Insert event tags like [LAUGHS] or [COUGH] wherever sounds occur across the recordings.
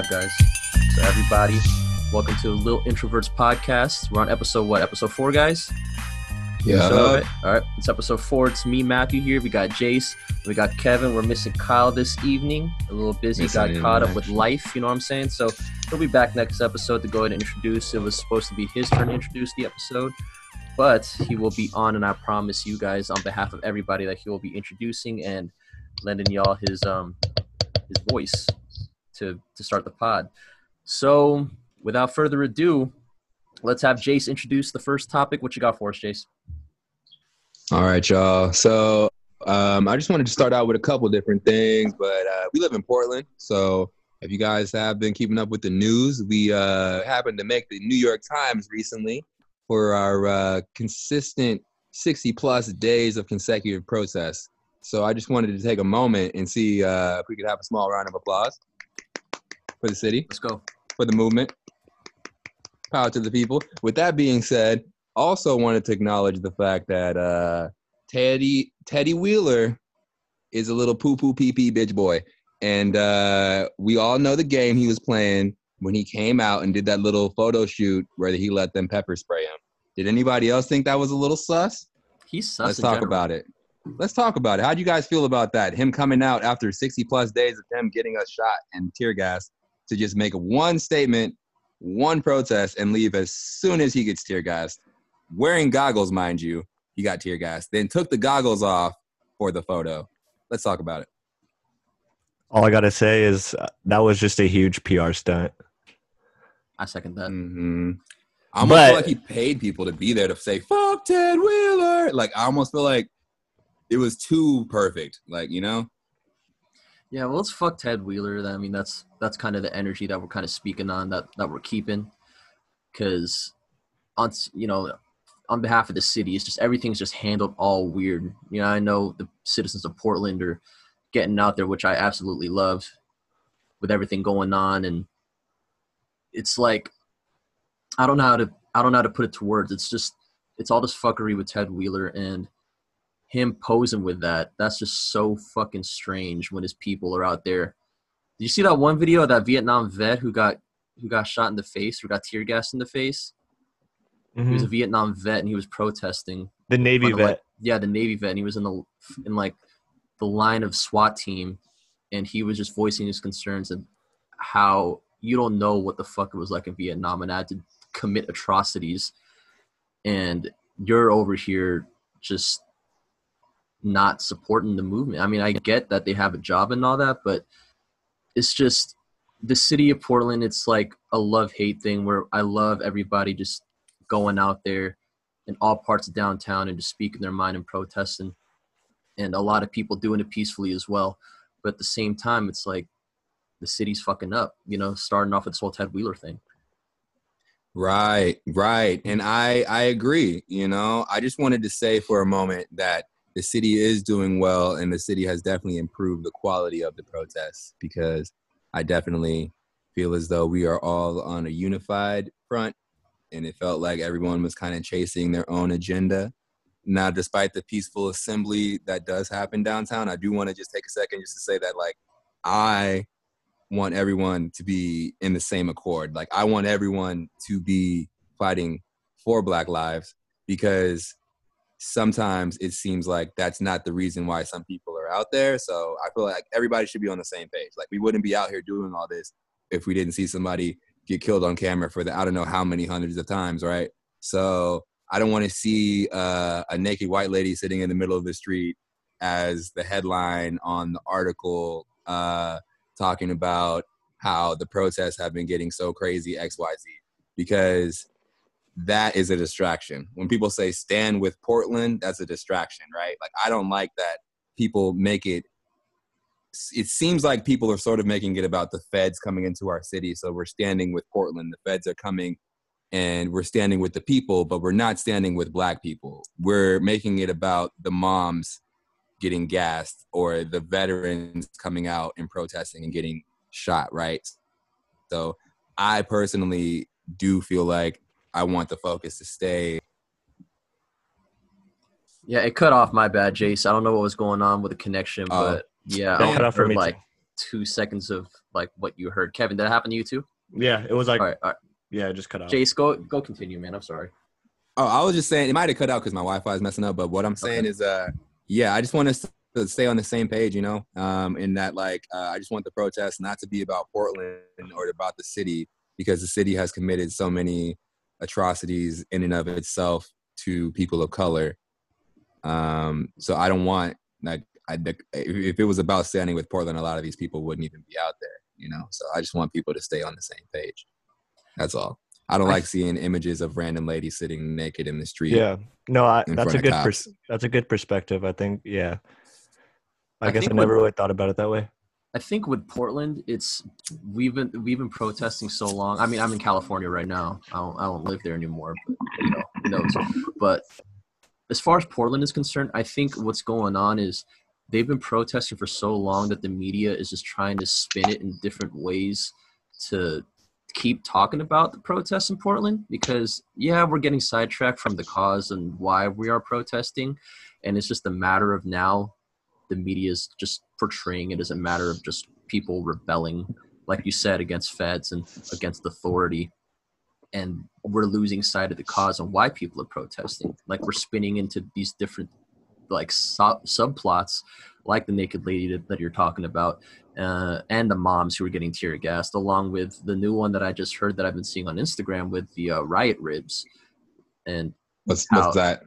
All right, live, guys. So, everybody, welcome to Little Introverts Podcast. We're on episode what? Episode four, guys. Yeah. So, all right, it's episode four. It's me, Matthew, here. We got Jace. We got Kevin. We're missing Kyle this evening. A little busy. Got caught up with life. You know what I'm saying? So he'll be back next episode to go ahead and introduce. It was supposed to be his turn to introduce the episode, but he will be on, and I promise you guys, on behalf of everybody, that he will be introducing and lending y'all his um his voice to to start the pod. So without further ado, let's have Jace introduce the first topic. What you got for us, Jace? All right, y'all. So um, I just wanted to start out with a couple different things, but uh, we live in Portland, so if you guys have been keeping up with the news, we uh, happened to make the New York Times recently for our uh, consistent 60 plus days of consecutive protests. So I just wanted to take a moment and see uh, if we could have a small round of applause for the city. Let's go. for the movement. Power to the people. With that being said, also wanted to acknowledge the fact that uh, Teddy Teddy Wheeler is a little poo poo pee pee bitch boy, and uh, we all know the game he was playing when he came out and did that little photo shoot where he let them pepper spray him. Did anybody else think that was a little sus? He's sus. Let's talk general. about it. Let's talk about it. How'd you guys feel about that? Him coming out after 60 plus days of him getting us shot and tear gas to just make one statement, one protest, and leave as soon as he gets tear gassed. Wearing goggles, mind you, he got tear gassed. Then took the goggles off for the photo. Let's talk about it. All I gotta say is uh, that was just a huge PR stunt. I second that. hmm I almost But- feel like he paid people to be there to say "fuck Ted Wheeler." Like I almost feel like it was too perfect. Like you know, Yeah, well, let's fuck Ted Wheeler. I mean, that's that's kind of the energy that we're kind of speaking on that that we're keeping, because on you know on behalf of the city, it's just everything's just handled all weird. You know, I know the citizens of Portland are getting out there, which I absolutely love, with everything going on, and it's like I don't know how to I don't know how to put it to words. It's just it's all this fuckery with Ted Wheeler and him posing with that. That's just so fucking strange when his people are out there. Did you see that one video of that Vietnam vet who got who got shot in the face, who got tear gas in the face? He was a mm-hmm. Vietnam vet and he was protesting. The Navy of, like- vet. yeah, the Navy vet. And he was in the in like the line of SWAT team, and he was just voicing his concerns and how you don't know what the fuck it was like in Vietnam, and I had to commit atrocities, and you're over here just not supporting the movement. I mean, I get that they have a job and all that, but it's just the city of Portland. It's like a love hate thing where I love everybody just going out there in all parts of downtown and just speaking their mind and protesting, and a lot of people doing it peacefully as well. But at the same time, it's like the city's fucking up. You know, starting off with this whole Ted Wheeler thing. Right, right. And I I agree, you know. I just wanted to say for a moment that the city is doing well and the city has definitely improved the quality of the protests because I definitely feel as though we are all on a unified front and it felt like everyone was kind of chasing their own agenda. Now, despite the peaceful assembly that does happen downtown, I do want to just take a second just to say that like I want everyone to be in the same accord. Like I want everyone to be fighting for Black lives because sometimes it seems like that's not the reason why some people are out there. So I feel like everybody should be on the same page. Like we wouldn't be out here doing all this if we didn't see somebody get killed on camera for the I don't know how many hundreds of times, right? So I don't want to see uh, a naked white lady sitting in the middle of the street as the headline on the article uh, talking about how the protests have been getting so crazy xyz because that is a distraction. When people say stand with portland that's a distraction right? Like i don't like that people make it it seems like people are sort of making it about the feds coming into our city. So we're standing with portland. The feds are coming and we're standing with the people but we're not standing with black people. We're making it about the moms getting gassed or the veterans coming out and protesting and getting shot, right? So I personally do feel like I want the focus to stay. Yeah, it cut off. My bad, Jace. I don't know what was going on with the connection, Oh. but yeah, That I cut off for me, like too. two seconds of like what you heard. Kevin, did that happen to you too? Yeah, it was like All right, all right. yeah, it just cut out. Jace, go go continue, man. I'm sorry. Oh, I was just saying it might have cut out because my Wi-Fi is messing up. But what I'm saying Okay. is, uh, yeah, I just want us to stay on the same page, you know. Um, in that, like, uh, I just want the protest not to be about Portland or about the city because the city has committed so many atrocities in and of itself to people of color. Um, so I don't want like I, if it was about standing with Portland, a lot of these people wouldn't even be out there, you know. So I just want people to stay on the same page. That's all. I don't like seeing images of random ladies sitting naked in the street. Yeah, no, I, that's a good pers- that's a good perspective. I think yeah. I, I guess I never really thought about it that way. I think with Portland, it's we've been we've been protesting so long. I mean, I'm in California right now. I don't I don't live there anymore, but you know? But as far as Portland is concerned, I think what's going on is they've been protesting for so long that the media is just trying to spin it in different ways to keep talking about the protests in Portland because yeah, we're getting sidetracked from the cause and why we are protesting and it's just a matter of now the media is just portraying it as a matter of just people rebelling like you said against feds and against authority and we're losing sight of the cause and why people are protesting like we're spinning into these different like sub- subplots like the naked lady that, you're talking about uh, and the moms who are getting tear gassed along with the new one that i just heard that i've been seeing on instagram with the uh, riot ribs and What's, what's that?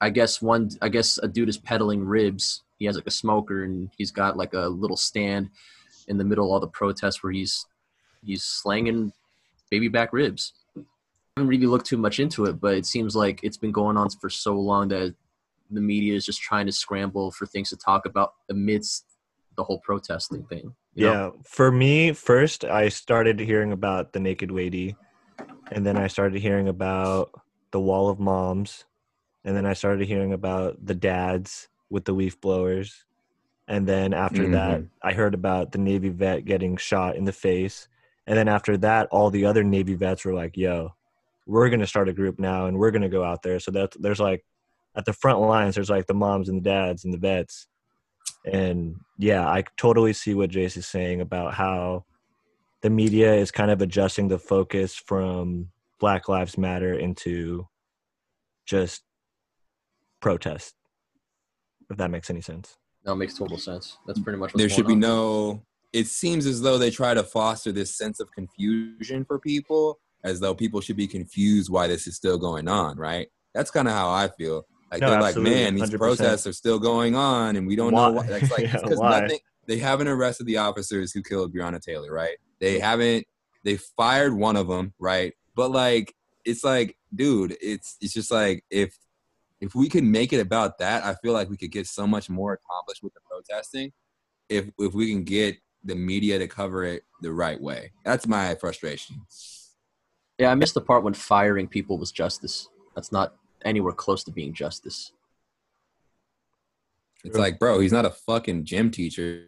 I guess one I guess a dude is peddling ribs. He has like a smoker and he's got like a little stand in the middle of all the protests where he's he's slanging baby back ribs. I haven't really looked too much into it, but it seems like it's been going on for so long that the media is just trying to scramble for things to talk about amidst the whole protesting thing. you know? Yeah, for me, first I started hearing about the naked lady, and then I started hearing about the wall of moms, and then I started hearing about the dads with the leaf blowers, and then after mm-hmm. that I heard about the Navy vet getting shot in the face, and then after that all the other Navy vets were like, "Yo, we're gonna start a group now, and we're gonna go out there." So that there's like at the front lines, there's like the moms and the dads and the vets and yeah, I totally see what Jace is saying about how the media is kind of adjusting the focus from Black Lives Matter into just protest. If that makes any sense. No, it makes total sense. That's pretty much what's there going should be on. no it seems as though they try to foster this sense of confusion for people as though people should be confused why this is still going on right that's kind of how i feel like No, they're like man these 100%. protests are still going on and we don't Why? know why that's like [LAUGHS] Yeah, because why? nothing they haven't arrested the officers who killed breonna taylor right they haven't they fired one of them right but like it's like dude it's it's just like if if we could make it about that i feel like we could get so much more accomplished with the protesting if if we can get the media to cover it the right way. That's my frustration. Yeah, I missed the part when firing people was justice. That's not anywhere close to being justice. It's True. like, bro, he's not a fucking gym teacher.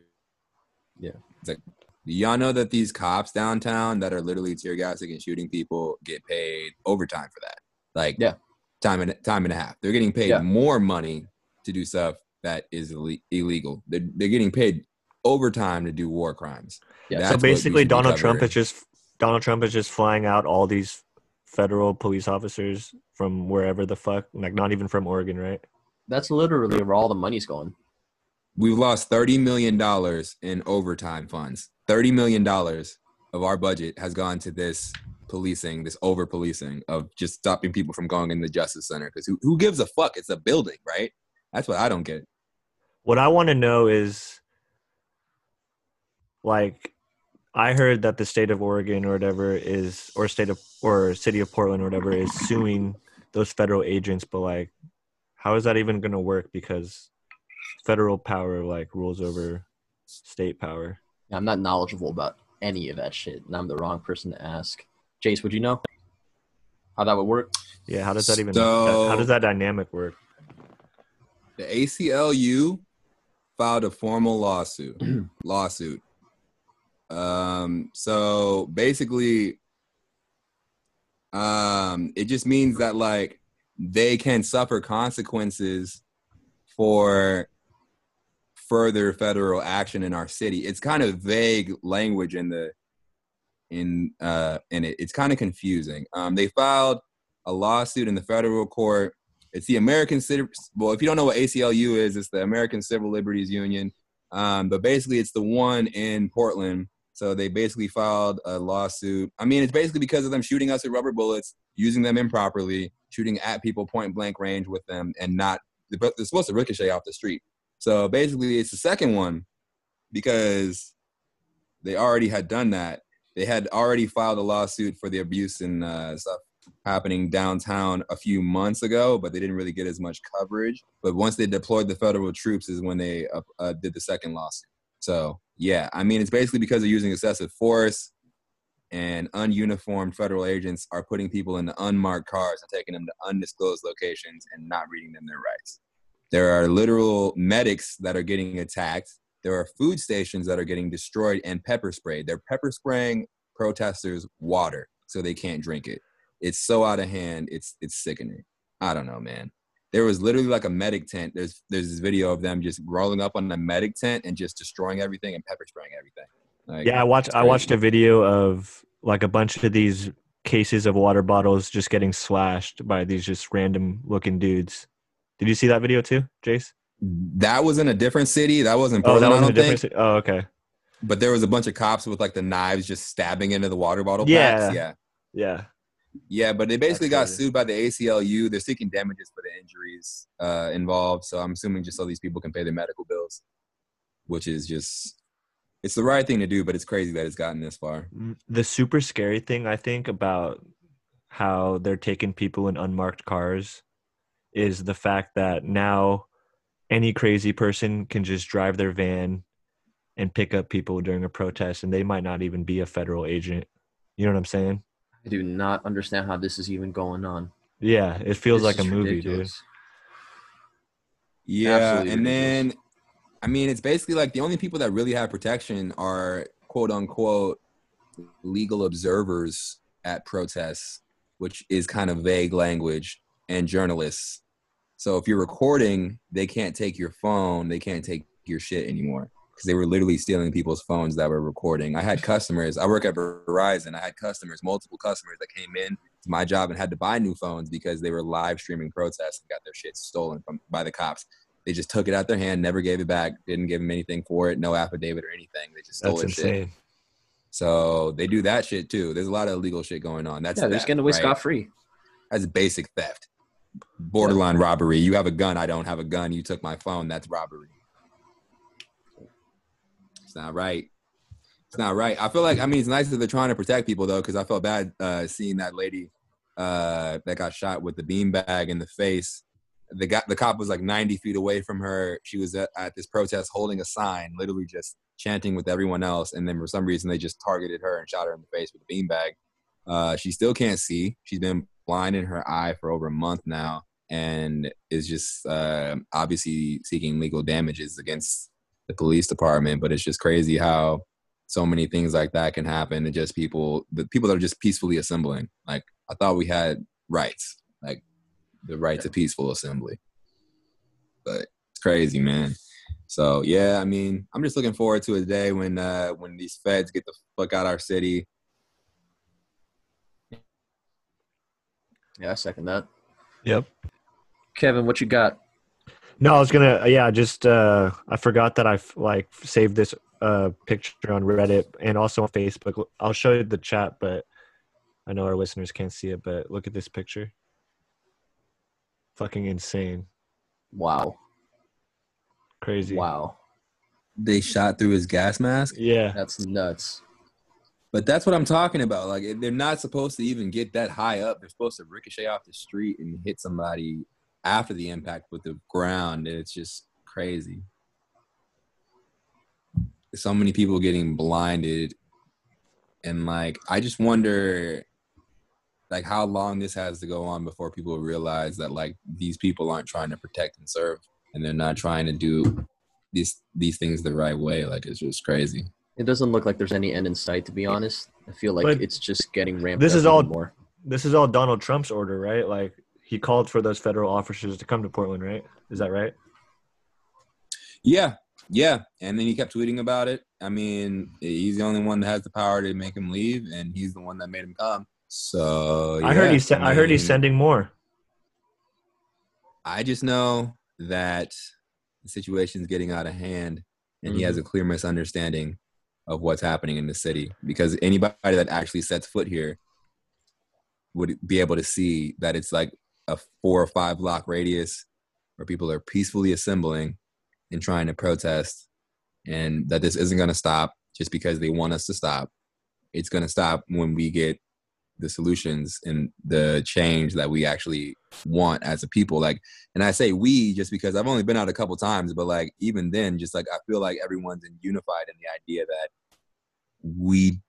Yeah. It's like, do y'all know that these cops downtown that are literally tear gassing and shooting people get paid overtime for that? Like, Yeah. Time and time and a half. They're getting paid Yeah. more money to do stuff that is ille- illegal. They're, they're getting paid overtime to do war crimes. Yeah, That's so basically Donald Trump is just Donald Trump is just flying out all these federal police officers from wherever the fuck, like not even from Oregon, right? that's literally where all the money's going. We've lost thirty million dollars in overtime funds. Thirty million dollars of our budget has gone to this policing, this over policing of just stopping people from going in the justice center. Because who, who gives a fuck? It's a building, right? That's what I don't get. What I want to know is like I heard that the state of Oregon or whatever is or state of or city of Portland or whatever is suing those federal agents but like how is that even going to work because federal power like rules over state power. I'm not knowledgeable about any of that shit, and I'm the wrong person to ask. Jace, would you know how that would work? Yeah, how does that even So- how does that dynamic work? The ACLU filed a formal lawsuit. [CLEARS THROAT] lawsuit. Um, so basically, um, it just means that like they can suffer consequences for further federal action in our city. It's kind of vague language in the in uh in it. It's kind of confusing. Um, they filed a lawsuit in the federal court. It's the American Civil. Well, if you don't know what ACLU is, it's the American Civil Liberties Union. Um, but basically, it's the one in Portland. So they basically filed a lawsuit. I mean, it's basically because of them shooting us with rubber bullets, using them improperly, shooting at people point blank range with them, and not they're supposed to ricochet off the street. So basically, it's the second one because they already had done that. They had already filed a lawsuit for the abuse and uh, stuff happening downtown a few months ago, but they didn't really get as much coverage. But once they deployed the federal troops, is when they uh, uh, did the second lawsuit. So yeah, I mean, it's basically because they're using excessive force and ununiformed federal agents are putting people into unmarked cars and taking them to undisclosed locations and not reading them their rights. There are literal medics that are getting attacked. There are food stations that are getting destroyed and pepper sprayed. They're pepper spraying protesters water so they can't drink it. It's so out of hand. It's it's sickening. I don't know, man. There was literally like a medic tent. There's there's this video of them just rolling up on the medic tent and just destroying everything and pepper spraying everything. Like, yeah, I watched I watched a video of like a bunch of these cases of water bottles just getting slashed by these just random looking dudes. Did you see that video too, Jace? That was in a different city. That wasn't Portland. Oh, that was a different city. Oh, okay. But there was a bunch of cops with like the knives just stabbing into the water bottle yeah. packs. Yeah. Yeah. Yeah, but they basically got sued by the ACLU. They're seeking damages for the injuries uh, involved. So I'm assuming just so these people can pay their medical bills, which is just it's the right thing to do. But it's crazy that it's gotten this far. Mm, the super scary thing I think about how they're taking people in unmarked cars is the fact that now any crazy person can just drive their van and pick up people during a protest and they might not even be a federal agent. You know what I'm saying? I do not understand how this is even going on. Yeah, it feels this like a movie, ridiculous. dude. Yeah, Absolutely and ridiculous. then I mean, it's basically like the only people that really have protection are quote unquote legal observers at protests, which is kind of vague language, and journalists. So if you're recording, they can't take your phone, they can't take your shit anymore because they were literally stealing people's phones that were recording. I had customers. I work at Verizon. I had customers, multiple customers that came in to my job and had to buy new phones because they were live streaming protests and got their shit stolen from by the cops. They just took it out their hand, never gave it back, didn't give them anything for it, no affidavit or anything. They just stole That's. Insane. Shit. So they do that shit too. There's a lot of illegal shit going on. That's yeah, they're just getting away right? scot free. That's basic theft, borderline robbery. You have a gun, I don't have a gun. You took my phone. That's robbery. It's not right. It's not right. I feel like I mean it's nice that they're trying to protect people though, because I felt bad uh, seeing that lady uh, that got shot with the beanbag in the face. The guy, the cop was like 90 feet away from her. She was at, at this protest holding a sign, literally just chanting with everyone else. And then for some reason they just targeted her and shot her in the face with a beanbag. Uh, she still can't see. She's been blind in her eye for over a month now, and is just uh, obviously seeking legal damages against the police department. But it's just crazy how so many things like that can happen and just people the people that are just peacefully assembling. Like I thought we had rights, like the right to peaceful assembly. But it's crazy, man. So yeah, I mean, I'm just looking forward to a day when uh when these feds get the fuck out our city. Yeah, I second that. Yep. Kevin, what you got? No, I was gonna. Yeah, just uh, I forgot that I like saved this uh picture on Reddit and also on Facebook. I'll show you the chat, but I know our listeners can't see it. But look at this picture. Fucking insane. Wow. Crazy. Wow. They shot through his gas mask. Yeah, that's nuts. But that's what I'm talking about. Like they're not supposed to even get that high up. They're supposed to ricochet off the street and hit somebody after the impact with the ground. It's just crazy. So many people getting blinded. And like I just wonder like how long this has to go on before people realize that like these people aren't trying to protect and serve and they're not trying to do these these things the right way. Like it's just crazy. It doesn't look like there's any end in sight to be honest. I feel like but it's just getting ramped this is all more. This is all Donald Trump's order, right? Like he called for those federal officers to come to Portland, right? Is that right? Yeah, yeah, and then he kept tweeting about it. I mean, he's the only one that has the power to make him leave, and he's the one that made him come. So I heard yeah, he's se- I, heard he's mean, sending more. I just know that the situation's getting out of hand, and he has mm-hmm. a clear misunderstanding of what's happening in the city. Because anybody that actually sets foot here would be able to see that it's like a four or five block radius where people are peacefully assembling and trying to protest, and that this isn't going to stop just because they want us to stop. It's going to stop when we get the solutions and the change that we actually want as a people. Like, and I say we just because I've only been out a couple times, but like even then, just like I feel like everyone's unified in the idea that we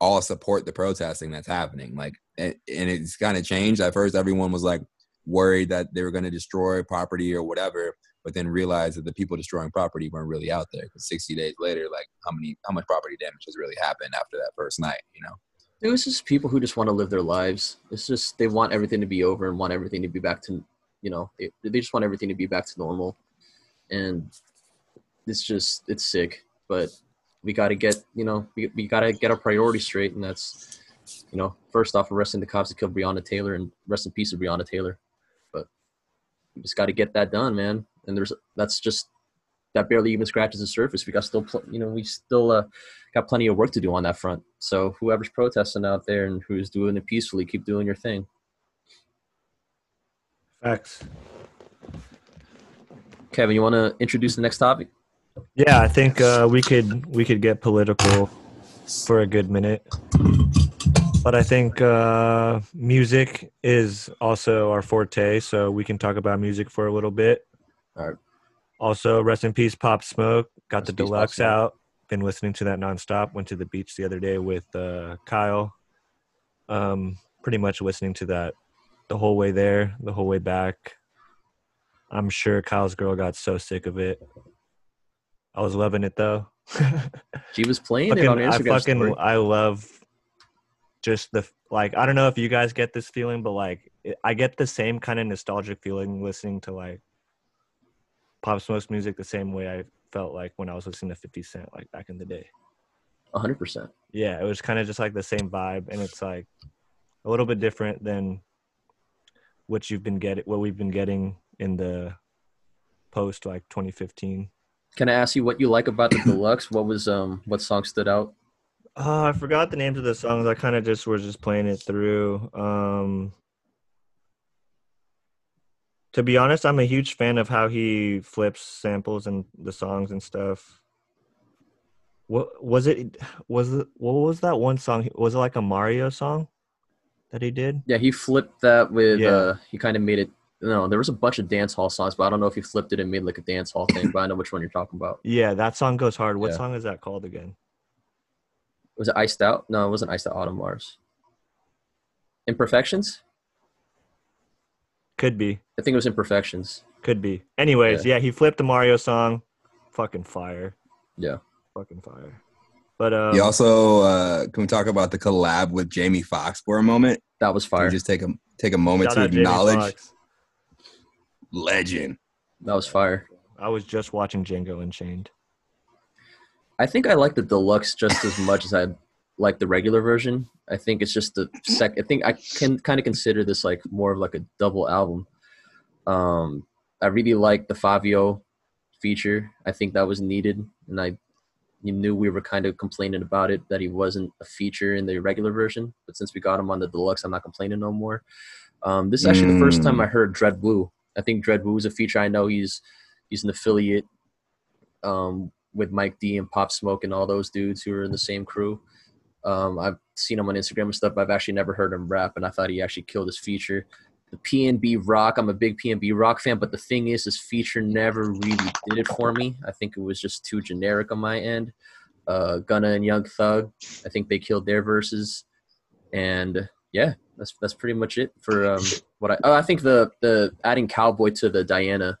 all support the protesting that's happening. Like, and, it's kind of changed. At first, everyone was like worried that they were going to destroy property or whatever, but then realized that the people destroying property weren't really out there. Because 60 days later, like how many, how much property damage has really happened after that first night? You know? It was just people who just want to live their lives. It's just they want everything to be over and want everything to be back to, you know, they, they just want everything to be back to normal. And it's just it's sick, but we got to get you know we, we got to get our priorities straight, and that's you know first off arresting the cops that killed Breonna Taylor and rest in peace of Breonna Taylor. But we just got to get that done, man. And there's that's just that barely even scratches the surface. We got still, pl- you know, we still uh, got plenty of work to do on that front. So whoever's protesting out there and who's doing it peacefully, keep doing your thing. Facts. Kevin, you want to introduce the next topic? Yeah, I think uh, we could we could get political for a good minute, but I think uh, music is also our forte, so we can talk about music for a little bit. All right. Also, rest in peace, Pop Smoke. Got Rest the peace, deluxe out. Been listening to that nonstop. Went to the beach the other day with uh, Kyle. Um, pretty much listening to that the whole way there, the whole way back. I'm sure Kyle's girl got so sick of it. I was loving it though. [LAUGHS] She was playing fucking, it on Instagram. I fucking story. I love just the like I don't know if you guys get this feeling, but like I get the same kind of nostalgic feeling listening to like Pop Smoke's music the same way I felt like when I was listening to 50 Cent like back in the day. 100%. Yeah, it was kind of just like the same vibe, and it's like a little bit different than what you've been getting, what we've been getting in the post like 2015. Can I ask you what you like about the deluxe? What was um what song stood out? Oh, I forgot the names of the songs. I kind of just was just playing it through. Um, to be honest, I'm a huge fan of how he flips samples and the songs and stuff. What was it? Was it what was that one song? Was it like a Mario song that he did? Yeah, he flipped that with Yeah. uh he kind of made it no, there was a bunch of dance hall songs, but I don't know if he flipped it and made like a dance hall thing, but I know which one you're talking about. Yeah, that song goes hard. What Yeah. song is that called again? Was it Iced Out? No, it wasn't Iced Out Autumn Mars. Imperfections? Could be, I think it was Imperfections. could be. Anyways, yeah, he flipped the Mario song. Fucking fire. Yeah. Fucking fire. But um, he also uh, can we talk about the collab with Jamie Foxx for a moment? That was Can we fire. just take a take a moment shout to acknowledge legend. That was fire. I was just watching Django Unchained. I think I like the deluxe just as much as I like the regular version. I think it's just the sec. I think I can kind of consider this like more of like a double album. Um, I really like the Fivio feature. I think that was needed, and I you knew we were kind of complaining about it that he wasn't a feature in the regular version. But since we got him on the deluxe, I'm not complaining no more. Um, this is actually the first time Mm. I heard Dread Woo. I think Dread Woo is a feature. I know he's he's an affiliate um, with Mike D and Pop Smoke and all those dudes who are in the same crew. Um, I've seen him on Instagram and stuff. But I've actually never heard him rap, and I thought he actually killed his feature. The PNB Rock, I'm a big PNB Rock fan, but the thing is, this feature never really did it for me. I think it was just too generic on my end. Uh, Gunna and Young Thug, I think they killed their verses, and yeah, that's that's pretty much it for um, what I. Oh, I think the the adding Cowboy to the Diana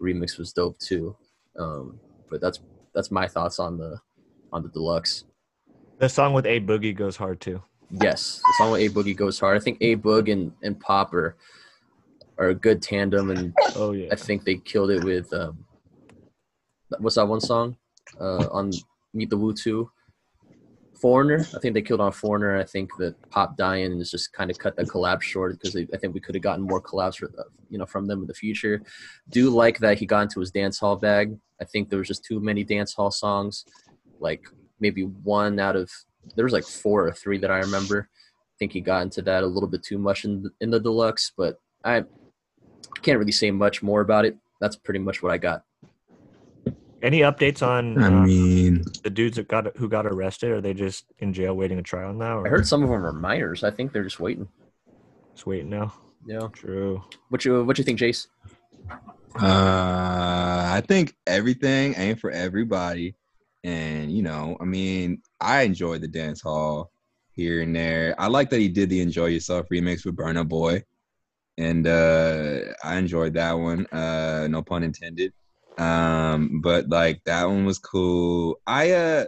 remix was dope too. Um, but that's that's my thoughts on the on the deluxe. The song with A Boogie goes hard too. Yes, the song with A Boogie goes hard. I think A Boog and, and Pop are are a good tandem, and Oh yeah. I think they killed it with um, what's that one song? Uh, on Meet the Woo two. Foreigner, I think they killed on Foreigner. I think that Pop Dying is just kind of cut the collab short because I think we could have gotten more collabs, for, you know, from them in the future. Do like that he got into his dance hall bag. I think there was just too many dance hall songs, like maybe one out of there was like four or three that I remember. I think he got into that a little bit too much in the, in the deluxe, but I can't really say much more about it. That's pretty much what I got. Any updates on I uh, mean, the dudes that got who got arrested? Are they just in jail waiting a trial now? Or I heard some of them are minors. I think they're just waiting. Just waiting now. Yeah. True. What you what you think, Jace? uh, I think everything ain't for everybody, and you know, I mean, I enjoyed the dance hall here and there. I like that he did the "Enjoy Yourself" remix with Burna Boy, and uh, I enjoyed that one. Uh, no pun intended. Um, but like that one was cool. I uh,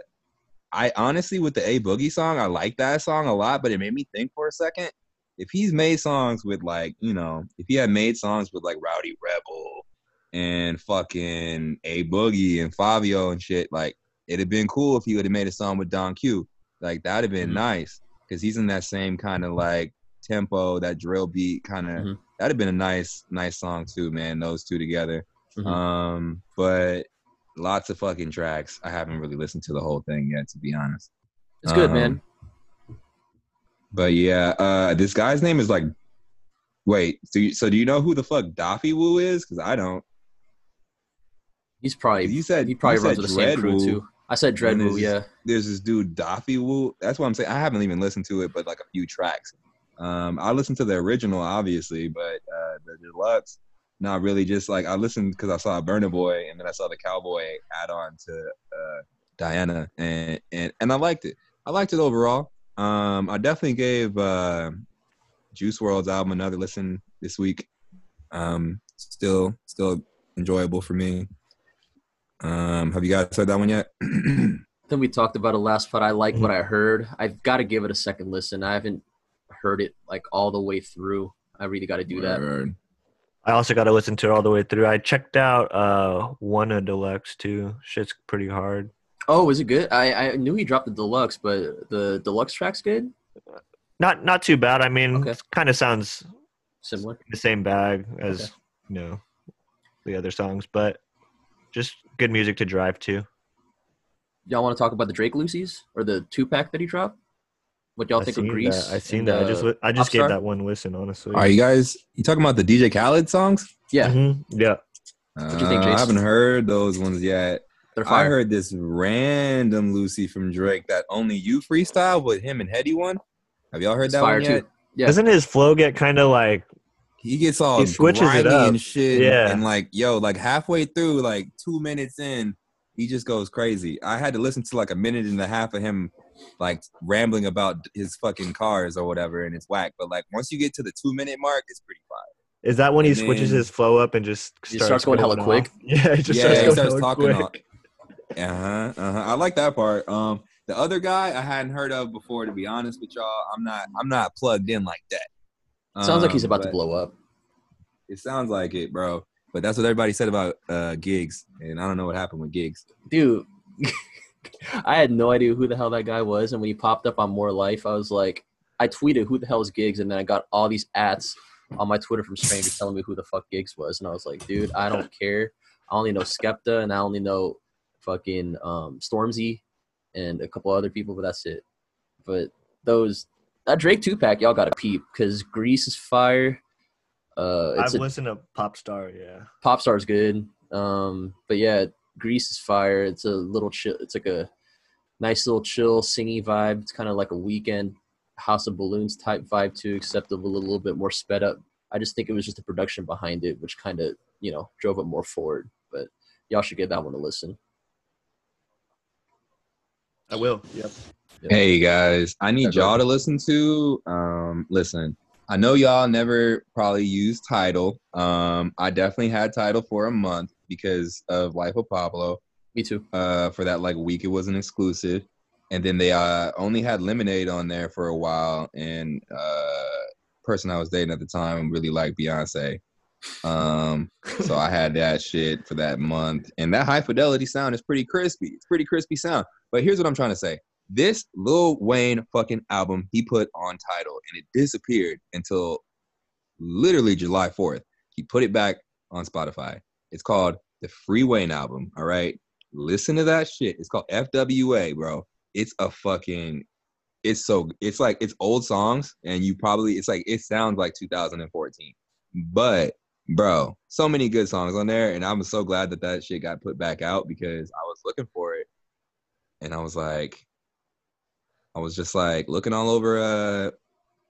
I honestly with the A Boogie song, I like that song a lot, but it made me think for a second. If he's made songs with like, you know, if he had made songs with like Rowdy Rebel and fucking A Boogie and Fivio and shit, like it'd have been cool if he would have made a song with Don Q. Like that'd have been Mhm. nice because he's in that same kind of like tempo, that drill beat kind of. Mhm. That'd have been a nice, nice song too, man. Those two together. Mhm. Um, but lots of fucking tracks. I haven't really listened to the whole thing yet, to be honest. It's good, Um, man. But yeah, uh, this guy's name is like. Wait, so you, so do you know who the fuck Daffy Woo is? Because I don't. He's probably You said he probably runs with the same crew too. I said Dreadwoo, yeah. There's this dude Daffy Woo. That's what I'm saying. I haven't even listened to it, but like a few tracks. Um, I listened to the original, obviously, but uh, the deluxe, not really. Just like I listened because I saw Burna Boy, and then I saw the Cowboy add on to uh, Diana, and and and I liked it. I liked it overall. Um, I definitely gave uh, Juice WRLD's album another listen this week. Um, still, still enjoyable for me. Um, have you guys heard that one yet? [CLEARS THROAT] Then we talked about it last pod. I like Mm-hmm. what I heard. I've got to give it a second listen. I haven't heard it like all the way through. I really got to do that. Word. I also got to listen to it all the way through. I checked out uh one of deluxe too. Shit's pretty hard. Oh, is it good? I, I knew he dropped the deluxe, but the deluxe track's good. Not not too bad. I mean, Okay. kind of sounds Similar. the same bag as Okay. you know the other songs, but just good music to drive to. Y'all want to talk about the Drake Lucy's or the two pack that he dropped? What y'all I think of seen Greece? that. I seen and, that. I just uh, li- I just gave that one listen. Honestly. Are you guys? You talking about the DJ Khaled songs? yeah, Mhm. Yeah. What'd you think, Uh, I haven't heard those ones yet. they're I heard this random Lucy from Drake that only you freestyle with him and Headie one. Have y'all heard It's that fire one yet? too. Yeah. Doesn't his flow get kind of like He gets all He switches it grimy up. and shit. Yeah. And like, yo, like halfway through, like two minutes in, he just goes crazy. I had to listen to like a minute and a half of him like rambling about his fucking cars or whatever, and it's whack. But like once you get to the two minute mark, it's pretty fire. Is that when he switches his flow up and just He starts, starts going hella off? quick? [LAUGHS] Yeah, he just Yeah, starts, he going starts talking quick. [LAUGHS] Uh huh. Uh huh. I like that part. Um, the other guy I hadn't heard of before. To be honest with y'all, I'm not. I'm not plugged in like that. Sounds like he's Um, about to blow up. It sounds like it, bro. But that's what everybody said about uh Giggs, and I don't know what happened with Giggs. dude [LAUGHS] i had no idea who the hell that guy was and when he popped up on more life i was like i tweeted who the hell is Giggs and then i got all these ads on my twitter from strangers telling me who the fuck Giggs was and i was like dude i don't care i only know skepta and i only know fucking um stormzy and a couple other people but that's it but those that drake two-pack y'all gotta peep because Greece is fire uh it's I've a listened to Popstar. Yeah, Popstar's good. Um, but yeah, Greece is fire. It's a little chill. It's like a nice little chill, singy vibe. It's kind of like a Weeknd House of Balloons type vibe too, except a little, little bit more sped up. I just think it was just the production behind it, which kind of you know drove it more forward. But y'all should give that one a listen. I will. Yep. Hey guys, I need y'all to listen to. Um, listen, I know y'all never probably used Tidal. Um, I definitely had Tidal for a month because of Life of Pablo. Me too. uh, for that like week. It was an exclusive, and then they uh, only had Lemonade on there for a while. And uh, person I was dating at the time really liked Beyonce, Um, so I had that shit for that month, and that high fidelity sound is pretty crispy. It's pretty crispy sound. But here's what I'm trying to say: this Lil Wayne fucking album he put on Tidal, and it disappeared until literally July 4th. He put it back on Spotify. It's called the Free Wayne album. All right, listen to that shit. It's called FWA, bro. It's a fucking. It's so. It's like it's old songs, and you probably. It's like it sounds like 2014, but bro, so many good songs on there, and I'm so glad that that shit got put back out because I was looking for it, and I was like, I was just like looking all over uh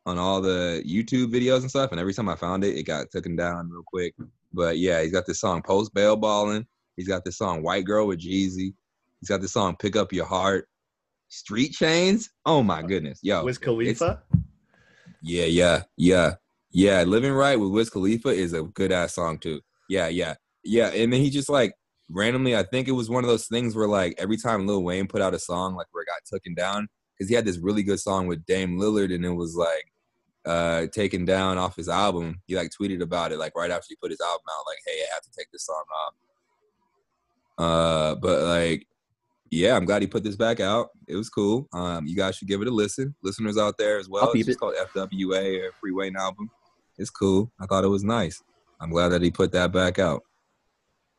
on all the YouTube videos and stuff, and every time I found it, it got taken down real quick. But yeah, he's got this song Post Bail Ballin'. He's got this song White Girl with Jeezy. He's got this song Pick Up Your Heart. Street Chains. Oh my goodness, yo, Wiz Khalifa. yeah, yeah, yeah, yeah. Living Right with Wiz Khalifa is a good ass song too. Yeah, yeah, yeah. And then he just like randomly, I think it was one of those things where like every time Lil Wayne put out a song, like where it got taken down, because he had this really good song with Dame Lillard, and it was like uh taken down off his album. He like tweeted about it like right after he put his album out, like, "Hey, I have to take this song off." Uh, but like, yeah, I'm glad he put this back out. It was cool. Um, you guys should give it a listen. Listeners out there as well. It's just called FWA or Free Wayne album. It's cool. I thought it was nice. I'm glad that he put that back out.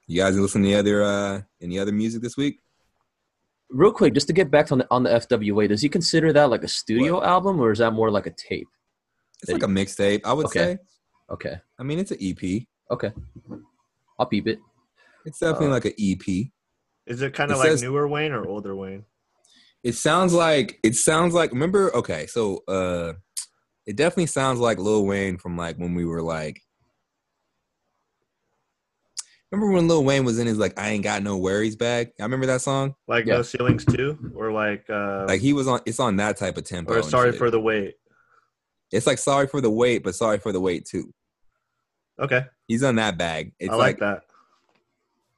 You guys listen to any other uh any other music this week? Real quick, just to get back on the, on the FWA, does he consider that like a studio album or is that more like a tape? It's like a mixtape, I would Okay. say. Okay, I mean, it's an EP. okay, I'll peep it. It's definitely Uh, like an EP. Is it kind of like says- newer Wayne or older Wayne? It sounds like it sounds like remember okay, so uh it definitely sounds like Lil Wayne from like when we were like Remember when Lil Wayne was in his like I ain't got no worries bag? I remember that song? Like Yeah. no ceilings too, or like uh, Like he was on it's on that type of tempo. or sorry for the wait. It's like sorry for the wait, but sorry for the wait too. Okay, He's on that bag. It's I like, like, that.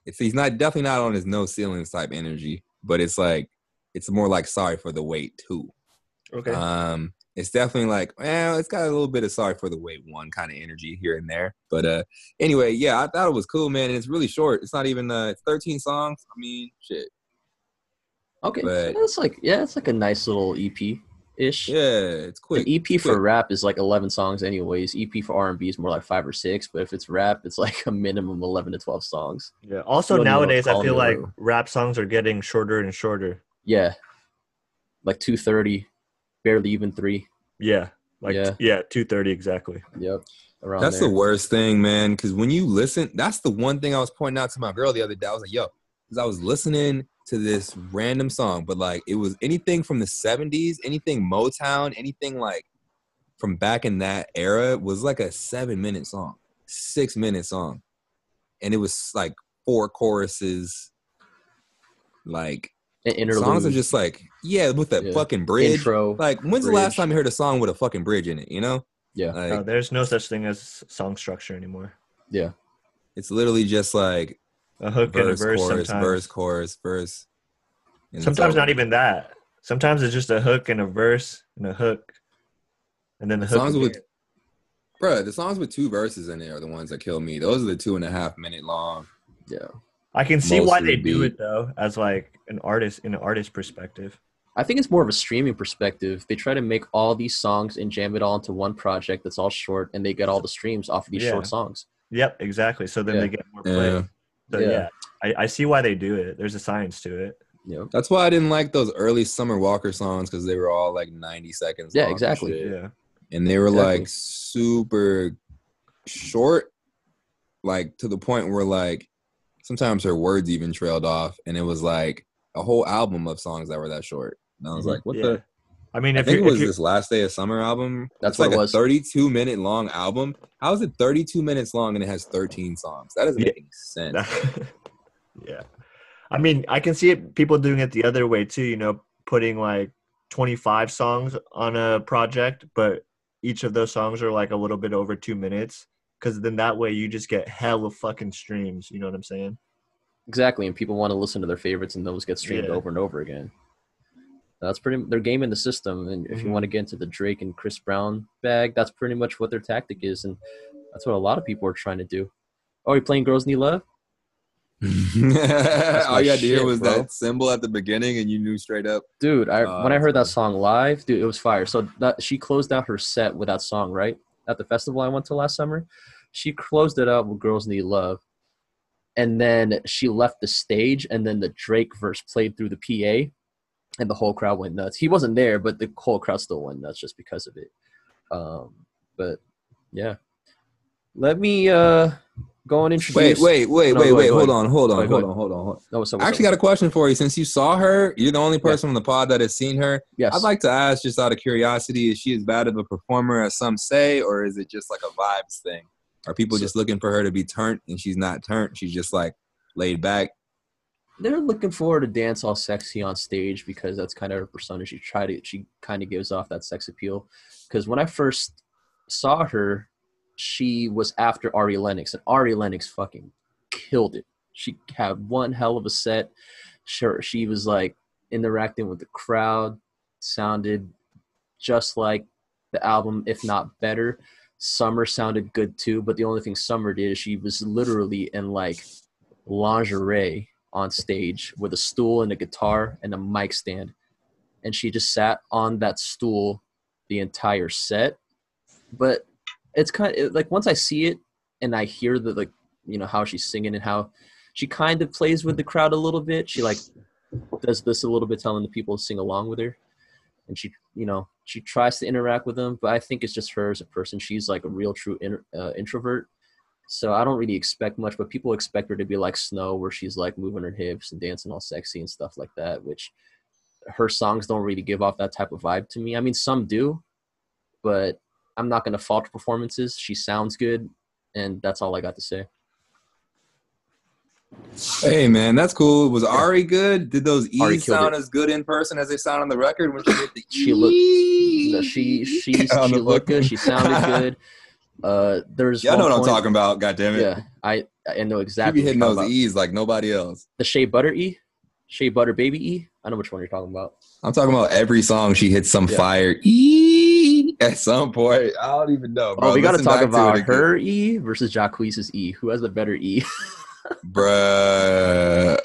it's he's not definitely not on his no ceilings type energy, but it's like it's more like sorry for the wait too. Okay, Um, it's definitely like, well, it's got a little bit of sorry for the wait one kind of energy here and there. But uh, anyway, yeah, I thought it was cool, man. And it's really short. It's not even uh, it's 13 songs. I mean, shit. Okay, But- that's like yeah, it's like a nice little EP ish. Yeah, it's quick. An EP for rap is like 11 songs, anyways. EP for R&B is more like five or six, but if it's rap, it's like a minimum 11 to 12 songs. yeah. Also wouldn't know what to nowadays, I feel like though. rap songs are getting shorter and shorter. Yeah, like 230, barely even three. Yeah, like Yeah. yeah, two thirty exactly. Yep, around That's there. the worst thing, man. Because when you listen, that's the one thing I was pointing out to my girl the other day. I was like, yo, because I was listening to this random song, but like it was anything from the 70s, anything Motown, anything like from back in that era was like a seven minute song, six minute song. And it was like four choruses. Like An interlude, songs are just like, yeah, with that Yeah. fucking bridge. intro. Like, when's the last time you heard a song with a fucking bridge in it? You know? yeah, Like, No, there's no such thing as song structure anymore. yeah. it's literally just like A hook and a verse, verse chorus, sometimes. verse, chorus, verse. Sometimes not even that. Sometimes it's just a hook and a verse and a hook, and then the hook. songs again. with, bruh, the songs with two verses in it are the ones that kill me. Those are the two and a half minute long. Yeah. I can see why mostly they do it though, as like an artist in an artist perspective. I think it's more of a streaming perspective. They try to make all these songs and jam it all into one project that's all short, and they get all the streams off of these Yeah. short songs. Yep, exactly. So then Yeah. they get more play. Yeah. So Yeah. yeah, I, I see why they do it. There's a science to it. Yeah, That's why I didn't like those early Summer Walker songs because they were all like 90 seconds. Yeah, long and exactly. shit. Yeah. And they were Exactly. like super short, like to the point where like sometimes her words even trailed off. And it was like a whole album of songs that were that short. And I was Mhm. like, what yeah. the? I mean, I if think you it was if this last day of summer album. That's it's what like it a 32 minute long album. How is it 32 minutes long and it has 13 songs? That doesn't Yeah. make any sense. [LAUGHS] yeah. I mean, I can see it people doing it the other way too, you know, putting like 25 songs on a project, but each of those songs are like a little bit over 2 minutes cuz then that way you just get hell of fucking streams, you know what I'm saying? exactly. And people want to listen to their favorites, and those get streamed Yeah. over and over again. That's pretty. They're gaming the system, and if you Mhm. want to get into the Drake and Chris Brown bag, that's pretty much what their tactic is. And That's what a lot of people are trying to do. Oh, you playing Girls Need Love? [LAUGHS] All my you had to hear shit, was bro. that cymbal at the beginning, and you knew straight up. Dude, I Oh, when I heard that song live, dude, it was fire. So that she closed out her set with that song, right? At the festival I went to last summer. She closed it out with Girls Need Love. And then she left the stage and then the Drake verse played through the PA and the whole crowd went nuts. He wasn't there, but the whole crowd still went nuts just because of it. Um, but yeah. Let me uh go and introduce Wait, wait, wait, No, wait, wait. Hold on, hold on, hold on, hold on. hold on. No, what's up, I actually up? got a question for you. Since you saw her, you're the only person on the pod that has seen her. yes. I'd like to ask, just out of curiosity, is she as bad of a performer as some say, or is it just like a vibes thing? Are people So- just looking for her to be turned, and she's not turned? She's just like laid back. they're looking for her to dance all sexy on stage because that's kind of her persona. She tried to she kind of gives off that sex appeal. Because when I first saw her, she was after Ari Lennox, and Ari Lennox fucking killed it. She had one hell of a set. Sure, she was like interacting with the crowd, sounded just like the album, if not better. Summer sounded good too, but the only thing Summer did is she was literally in like lingerie on stage with a stool and a guitar and a mic stand. And she just sat on that stool the entire set. But it's kind of like once I see it and I hear the like, you know, how she's singing and how she kind of plays with the crowd a little bit. She like does this a little bit, telling the people to sing along with her. And she, you know, she tries to interact with them, but I think it's just her as a person. She's like a real true in, uh, introvert. So I don't really expect much, but people expect her to be like Snow, where she's like moving her hips and dancing all sexy and stuff like that, which her songs don't really give off that type of vibe to me. I mean, some do, but I'm not going to fault performances. She sounds good, and that's all I got to say. Hey man, that's cool. Was Ari good? Did those E's sound it. as good in person as they sound on the record when she hit the She looked- She [LAUGHS] she On she looked good. She sounded [LAUGHS] good. Uh, there's Y'all know one what I'm talking about. God damn it. Yeah, I I know She exactly. be hitting you're those about. E's like nobody else. The Shea Butter E, Shea Butter Baby E. I know which one you're talking about. I'm talking about every song she hits some Yeah. fire E [LAUGHS] at some point. I don't even know, bro. oh, we got to talk about her E versus Jacquees's E. Who has the better E? bruh.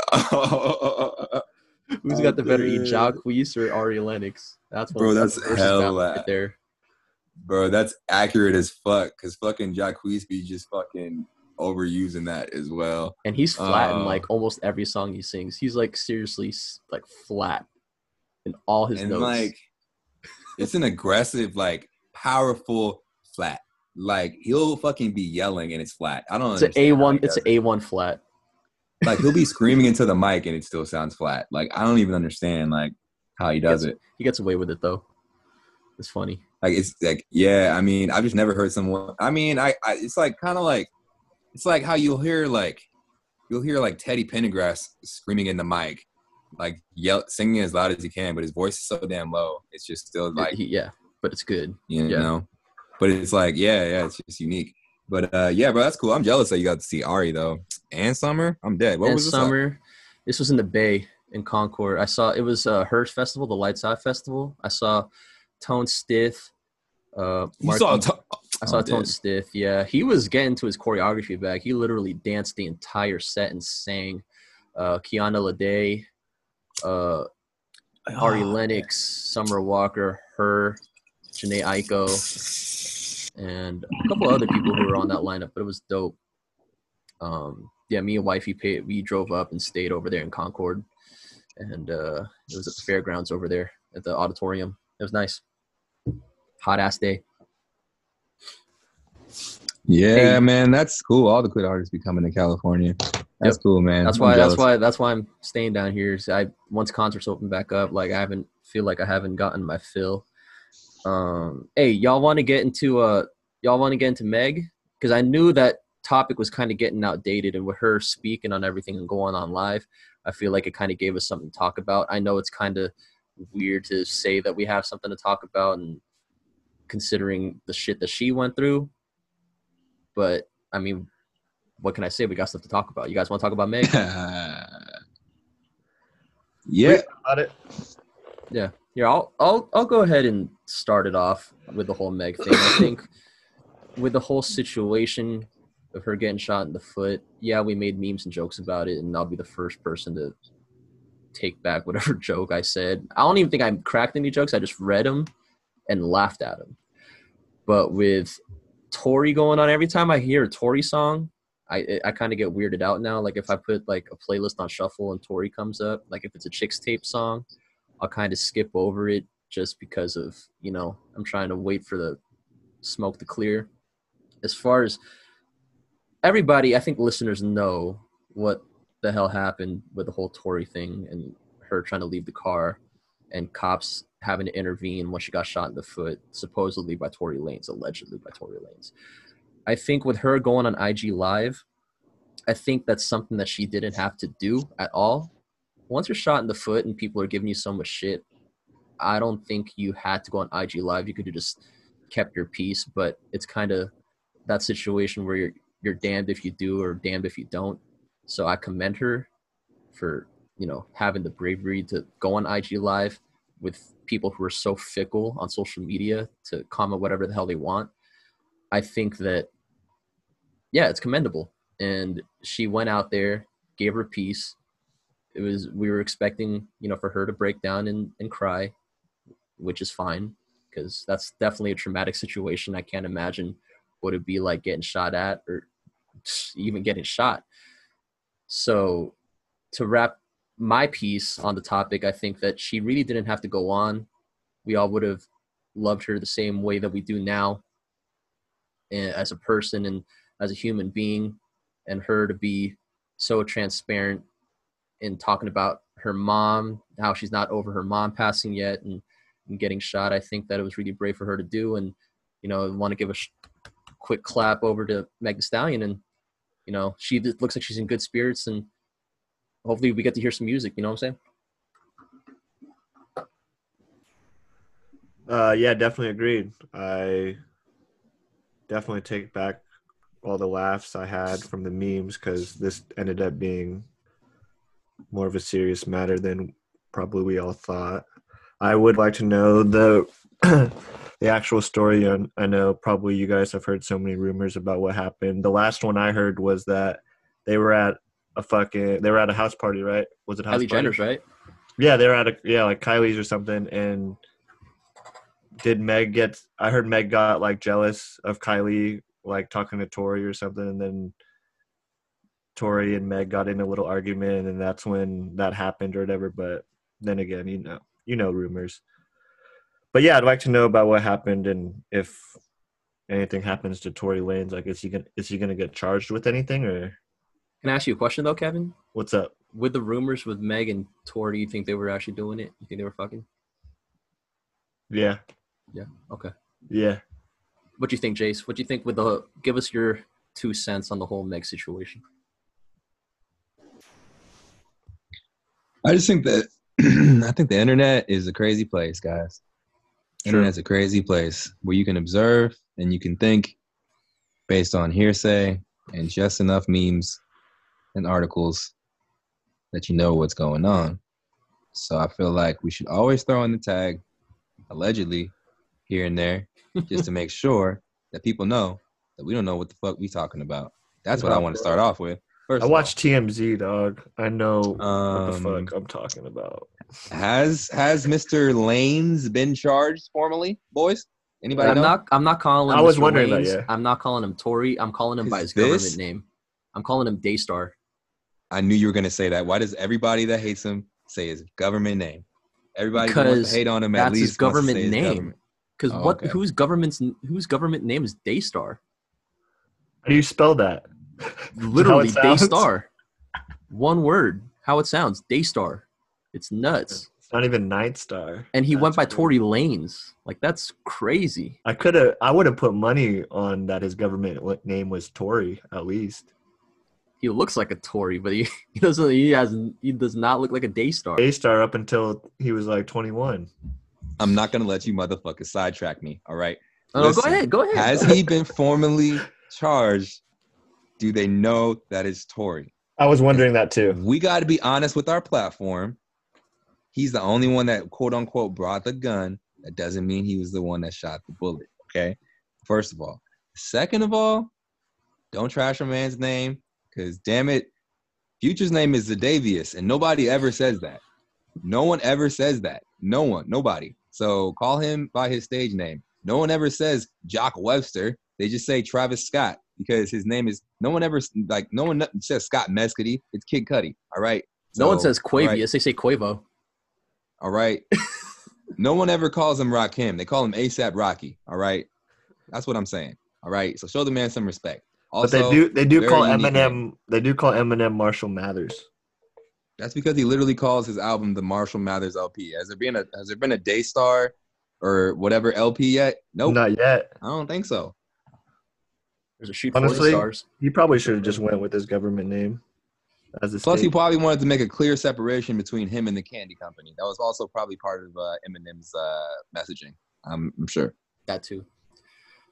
[LAUGHS] Who's Oh, got the better E. Jacquees or Ari Lennox? That's Bro, that's that's a versus hell right there. Bro, that's accurate as fuck. Cause fucking Jacquees be just fucking overusing that as well. And he's flat in Oh. like um, almost every song he sings. He's like seriously like flat in all his and notes. like it's an aggressive, like powerful flat. Like he'll fucking be yelling and it's flat. I don't it's an A one. It's an. A one flat. Like he'll be screaming into the mic and it still sounds flat. Like I don't even understand like how he does Yes. it. He gets away with it though. It's funny. Like it's like yeah, I mean, I've just never heard someone. I mean, I, I it's like kind of like it's like how you'll hear like you'll hear like Teddy Pendergrass screaming in the mic, like yell singing as loud as he can, but his voice is so damn low. It's just still like He- yeah, but it's good. you yeah. know. But it's like yeah, yeah, it's just unique. But uh yeah, bro, that's cool. I'm jealous that you got to see Ari though and Summer. I'm dead. What and was this? like? summer, this was in the Bay in Concord. I saw it was uh, Hearst Festival, the Lights Out Festival. I saw Tone Stith. Uh, You saw. I saw I'm Tone. Stiff. Yeah, he was getting to his choreography back. He literally danced the entire set and sang. Uh, Kiana Lede, uh, Ari Oh, Lennox, Summer Walker, her, Jhené Aiko, and a couple other people who were on that lineup. But it was dope. Um, yeah, me and wifey paid. We drove up and stayed over there in Concord, and uh, it was at the fairgrounds over there at the auditorium. It was nice. Hot ass day. Yeah, Hey. man, that's cool. All the good artists be coming to California. That's cool, man. That's I'm why. That's why. That's why I'm staying down here. So I once concerts open back up, like I haven't feel like I haven't gotten my fill. Um, hey, y'all want to get into uh, y'all want to get into Meg? Because I knew that topic was kind of getting outdated, and with her speaking on everything and going on live, I feel like it kind of gave us something to talk about. I know it's kind of weird to say that we have something to talk about, and considering the shit that she went through, but I mean, what can I say? We got stuff to talk about. You guys want to talk about Meg? [LAUGHS] yeah, About it. Yeah, I'll I'll I'll go ahead and start it off with the whole Meg thing. I think with the whole situation of her getting shot in the foot, yeah, we made memes and jokes about it, and I'll be the first person to take back whatever [LAUGHS] joke I said. I don't even think I cracked any jokes. I just read them and laughed at them. But with Tory going on, every time I hear a Tory song, I I kind of get weirded out now. Like if I put like a playlist on shuffle and Tori comes up, like if it's a Chixtape song, I'll kind of skip over it just because of you know I'm trying to wait for the smoke to clear. As far as everybody, I think listeners know what the hell happened with the whole Tory thing and her trying to leave the car and cops having to intervene when she got shot in the foot, supposedly by Tory Lanez, allegedly by Tory Lanez. I think with her going on IG Live, I think that's something that she didn't have to do at all. Once you're shot in the foot and people are giving you so much shit, I don't think you had to go on IG Live. You could have just kept your peace, but it's kind of that situation where you're you're damned if you do or damned if you don't. So I commend her for you know having the bravery to go on IG Live with people who are so fickle on social media to comment whatever the hell they want. I think that yeah, it's commendable. And she went out there, gave her piece. It was we were expecting, you know, for her to break down and, and cry, which is fine because that's definitely a traumatic situation. I can't imagine what it'd be like getting shot at or even getting shot. So to wrap my piece on the topic, I think that she really didn't have to go on. We all would have loved her the same way that we do now eh, as a person and as a human being and her to be so transparent in talking about her mom, how she's not over her mom passing yet and, and getting shot. I think that it was really brave for her to do. And, you know, I want to give a sh- quick clap over to Megan Stallion. And, you know, she looks like she's in good spirits and hopefully we get to hear some music. You know what I'm saying? Uh, yeah, definitely agreed. I definitely take back all the laughs I had from the memes because this ended up being more of a serious matter than probably we all thought. I would like to know the [CLEARS THROAT] the actual story. And I know probably you guys have heard so many rumors about what happened. The last one I heard was that they were at a fucking they were at a house party, right? Was it house Kylie party? Jenner's, right? Yeah, they were at a yeah like Kylie's or something. And did Meg get? I heard Meg got like jealous of Kylie like talking to Tory or something, and then Tory and Meg got in a little argument, and that's when that happened or whatever. But then again, you know, you know rumors. But yeah, I'd like to know about what happened and if anything happens to Tory Lanez. Like, is he gonna is he gonna get charged with anything or Can I ask you a question though, Kevin? what's up? With the rumors with Meg and Tory, do you think they were actually doing it? You think they were fucking? Yeah. Yeah, Okay. yeah. What do you think, Jayce? What do you think with the? Give us your two cents on the whole Meg situation. I just think that [CLEARS THROAT] I think the internet is a crazy place, guys. True. Internet's a crazy place where you can observe and you can think based on hearsay and just enough memes and articles that you know what's going on. So I feel like we should always throw in the tag allegedly here and there just to [LAUGHS] make sure that people know that we don't know what the fuck we talking about. That's what I want to start off with. First I watch TMZ, dog. I know what the Um, fuck I'm talking about. Has has Mr. Lanez been charged formally, boys? Anybody I'm know? not. I'm not calling. Him I was Mr. wondering that, yeah. I'm not calling him Tory. I'm calling him by Is his government name. I'm calling him Daystar. I knew you were gonna say that. Why does everybody that hates him say his government name? Everybody who wants Because to hate on him at that's least his government wants to say his name. Because Oh, what? okay. Whose government's whose government name is Daystar? How do you spell that? Literally How it sounds? Daystar. One word. How it sounds. Daystar. It's nuts. It's not even Night Star. And he went by That's Tory Lanez. Like that's crazy. I could have. I would have put money on that. His government name was Tory, at least. He looks like a Tory, but he, [LAUGHS] he doesn't. He has. He does not look like a Daystar. A star up until he was like 21. I'm not gonna let you motherfuckers sidetrack me. All right. Oh, no, go ahead. Go ahead. Has he been formally charged? Do they know that it's Tory? I was wondering that too. We got to be honest with our platform. He's the only one that quote unquote brought the gun. That doesn't mean he was the one that shot the bullet. Okay. First of all. Second of all, don't trash a man's name, because damn it, Future's name is Zadavius, and nobody ever says that. No one ever says that. No one, nobody. So call him by his stage name. No one ever says Jacques Webster. They just say Travis Scott because his name is. No one ever like. No one says Scott Mescudi. It's Kid Cudi. All right. no one says all right, Quavious. They say Quavo. All right. no one ever calls him Rakim. They call him ASAP Rocky. All right. That's what I'm saying. All right. So show the man some respect. But they do they do call unique Eminem they do call Eminem Marshall Mathers. That's because he literally calls his album the Marshall Mathers LP. Has there been a has there been a Daystar or whatever LP yet? Nope. Not yet. I don't think so. There's a shoot Honestly, stars. He probably should have just went with his government name as a Plus, he probably wanted to make a clear separation between him and the candy company. That was also probably part of uh, Eminem's uh, messaging. I'm, I'm sure. That too.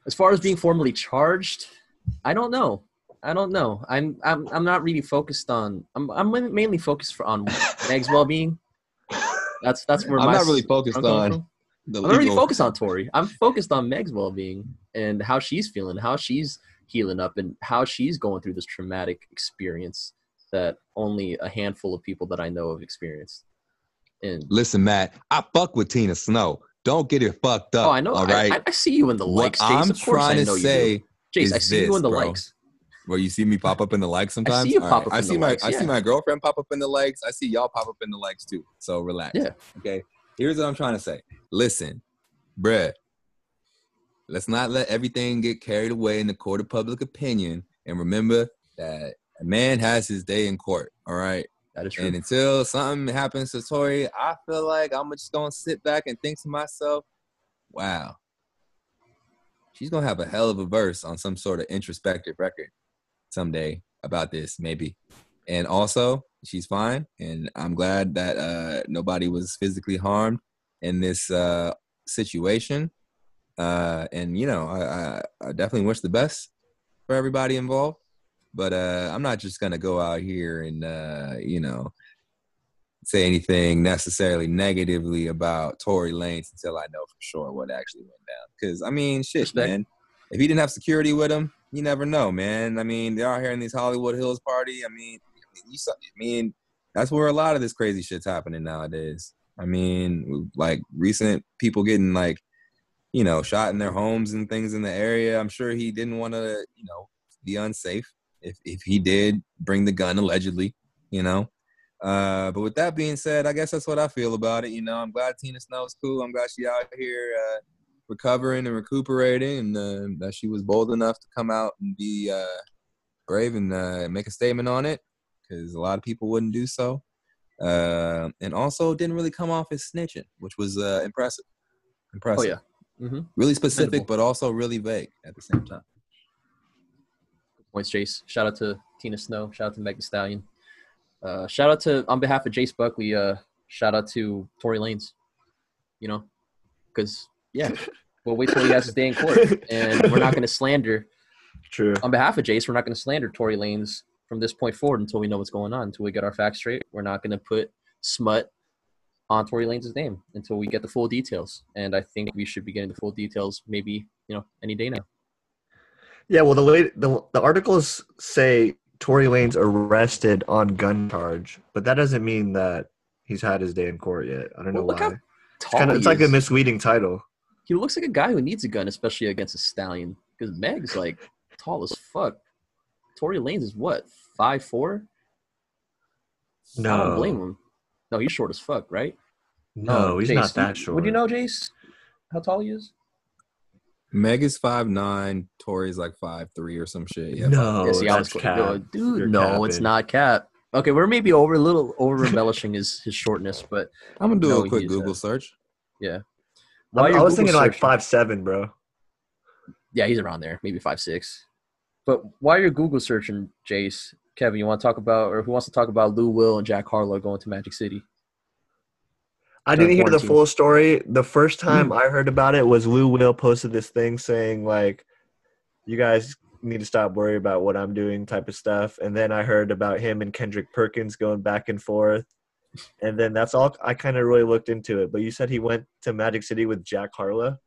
As far as being formally charged, I don't know. I don't know. I'm I'm I'm not really focused on. I'm I'm mainly focused for, on [LAUGHS] Meg's well-being. That's that's where I'm my not really focused on the I'm not really focused on Tory. I'm focused on Meg's well-being and how she's feeling, how she's healing up, and how she's going through this traumatic experience that only a handful of people that I know have experienced. And Listen, Matt, I fuck with Tina Snow. Don't get it fucked up. oh, I know. All right, I. I, see you in the what likes. I'm trying to you say, Jayce, I see you this, in the bro. likes. where you see me pop up in the likes sometimes. I see you All pop up I in see the my likes, I see my girlfriend pop up in the likes. I see y'all pop up in the likes too. So relax. Yeah. Okay. Here's what I'm trying to say. Listen, bruh. Let's not let everything get carried away in the court of public opinion. And remember that a man has his day in court. All right. That is true. And until something happens to Tory, I feel like I'm just gonna sit back and think to myself, wow, she's gonna have a hell of a verse on some sort of introspective record someday about this, maybe. And also, she's fine, and I'm glad that uh, nobody was physically harmed in this uh, situation. Uh, and you know, I, I, I definitely wish the best for everybody involved but uh, I'm not just gonna go out here and uh, you know say anything necessarily negatively about Tory Lanez until I know for sure what actually went down. Because I mean, shit, Respect. man. If he didn't have security with him, you never know, man. I mean, they're out here in these Hollywood Hills party. I mean, you saw, I mean, that's where a lot of this crazy shit's happening nowadays. I mean, like recent people getting like, you know, shot in their homes and things in the area. I'm sure he didn't want to, you know, be unsafe if if he did bring the gun allegedly, you know. Uh, but with that being said, I guess that's what I feel about it. You know, I'm glad Tina Snow's cool. I'm glad she out here uh, recovering and recuperating, and uh, that she was bold enough to come out and be uh, brave and uh, make a statement on it, because a lot of people wouldn't do so. Uh, and also didn't really come off as snitching, which was uh, impressive. Impressive. Oh yeah. Mm-hmm. Really specific, Commendable. but also really vague at the same time. Points, Jayce. Shout out to Tina Snow. Shout out to Meg Thee Stallion. Uh, shout out to on behalf of Jayce Buckley. Uh, shout out to Tory Lanez. You know, because yeah, [LAUGHS] we'll wait till he has his day in court, and we're not going to slander [LAUGHS] True. on behalf of Jayce. We're not going to slander Tory Lanez from this point forward until we know what's going on. Until we get our facts straight, we're not going to put smut on Tory Lanez' name until we get the full details. And I think we should be getting the full details maybe you know any day now. Yeah, well, the late, the the articles say Tory Lanez arrested on gun charge, but that doesn't mean that he's had his day in court yet. I don't know Well, look why. It's, kinda, it's like a misleading title. He looks like a guy who needs a gun, especially against a stallion. Because Meg's like tall as fuck. Tory Lanez is what five four? I don't No, blame him. No, he's short as fuck, right? no, he's Jayce, not that short. Would you know, Jayce, how tall he is? Meg is five nine. Tory's like five three or some shit. Yeah, No, Yeah, see, that's cap. no, dude. You're no, it's not cap. Okay, we're maybe over a little over embellishing his his shortness, but [LAUGHS] I'm gonna do No, a quick Google uh, search. yeah. I, I was Google thinking like five seven, bro. Yeah, he's around there, maybe five six. But while you're Google searching, Jayce, Kevin, you want to talk about, or who wants to talk about Lou Will and Jack Harlow going to Magic City? I didn't hear the full story. The first hmm. time I heard about it was Lou Will posted this thing saying like, "You guys need to stop worrying about what I'm doing," type of stuff. And then I heard about him and Kendrick Perkins going back and forth. And then that's all I kind of really looked into it. But you said he went to Magic City with Jack Harlow.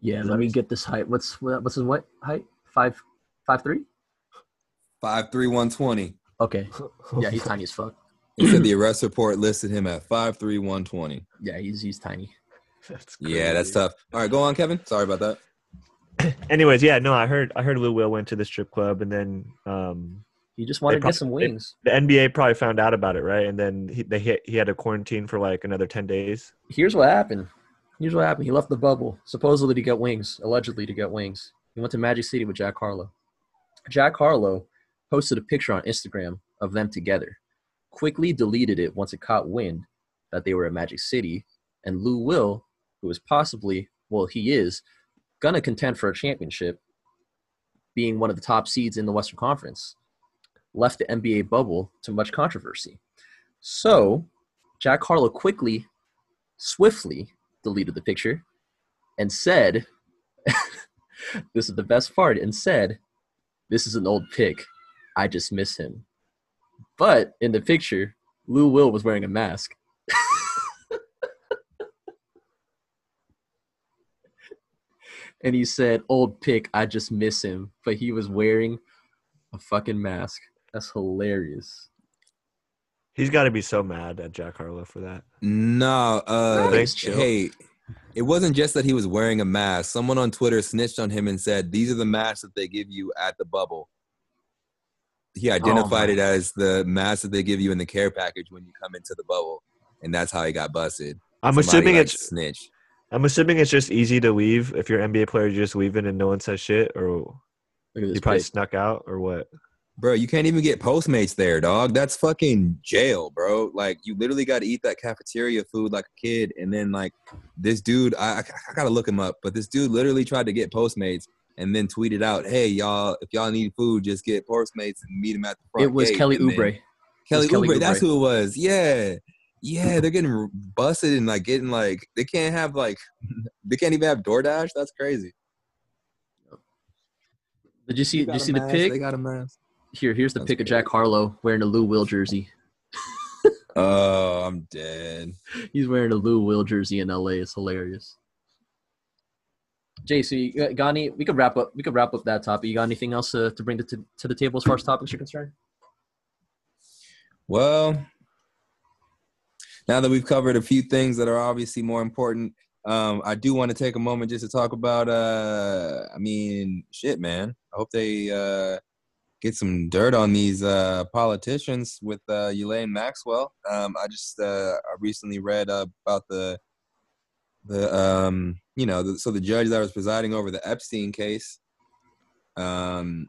Yeah, Is let me get this height. What's what's his what height? five five three. Five three one twenty. Okay. [LAUGHS] Yeah, he's tiny as fuck. He said [CLEARS THROAT] the arrest report listed him at five three one twenty. Yeah, he's he's tiny. [LAUGHS] That's Yeah, that's tough. All right, go on, Kevin. Sorry about that. [CLEARS THROAT] Anyways, yeah, no, I heard I heard Lou Will went to the strip club, and then um, He just wanted to prob- get some they- wings. the NBA probably found out about it, right? And then he they hit, he had a quarantine for like another ten days. Here's what happened. Here's what happened. He left the bubble supposedly to get wings, allegedly to get wings. He went to Magic City with Jack Harlow. Jack Harlow posted a picture on Instagram of them together. Quickly deleted it once it caught wind that they were at Magic City, and Lou Will, who is possibly, well, he is gonna contend for a championship, being one of the top seeds in the Western Conference, left the NBA bubble to much controversy. So, Jack Harlow quickly, swiftly deleted the picture and said, [LAUGHS] This is the best part, and said, This is an old pic. I just miss him. But in the picture, Lou Will was wearing a mask. and he said, Old pic, I just miss him. But he was wearing a fucking mask. That's hilarious. He's got to be so mad at Jack Harlow for that. No, uh, Thanks, chill. hey, it wasn't just that he was wearing a mask. Someone on Twitter snitched on him and said, "These are the masks that they give you at the bubble." He oh identified my. it as the mask that they give you in the care package when you come into the bubble, and that's how he got busted. I'm Somebody, assuming like, it's snitch. I'm assuming it's just easy to leave if you're an NBA player. You're just leave it and no one says shit, or Look you probably pic. snuck out, or what? Bro, you can't even get Postmates there, dog. That's fucking jail, bro. Like, you literally got to eat that cafeteria food like a kid. And then, like, this dude, I, I, I got to look him up, but this dude literally tried to get Postmates and then tweeted out, hey, y'all, if y'all need food, just get Postmates and meet him at the front. It was gate." Kelly And Oubre. Kelly was Kelly Oubre, that's who it was. Yeah. Yeah, they're getting busted and, like, getting, like, they can't have, like, [LAUGHS] they can't even have DoorDash. That's crazy. Did you see? They Did you a see the mask, pic? They got a mask. Here, here's the That's pic of. Jack Harlow wearing a Lou Will jersey. Oh, I'm dead. [LAUGHS] He's wearing a Lou Will jersey in LA. It's hilarious. JC, any? We could wrap up. We could wrap up that topic. You got anything else uh, to bring to, to, to the table as far as topics are concerned? Well, now that we've covered a few things that are obviously more important, um, I do want to take a moment just to talk about. Uh, I mean, shit, man. I hope they uh, get some dirt on these uh, politicians with uh, Ghislaine Maxwell. Um, I just uh, I recently read uh, about the the um, you know the, so the judge that was presiding over the Epstein case. Um,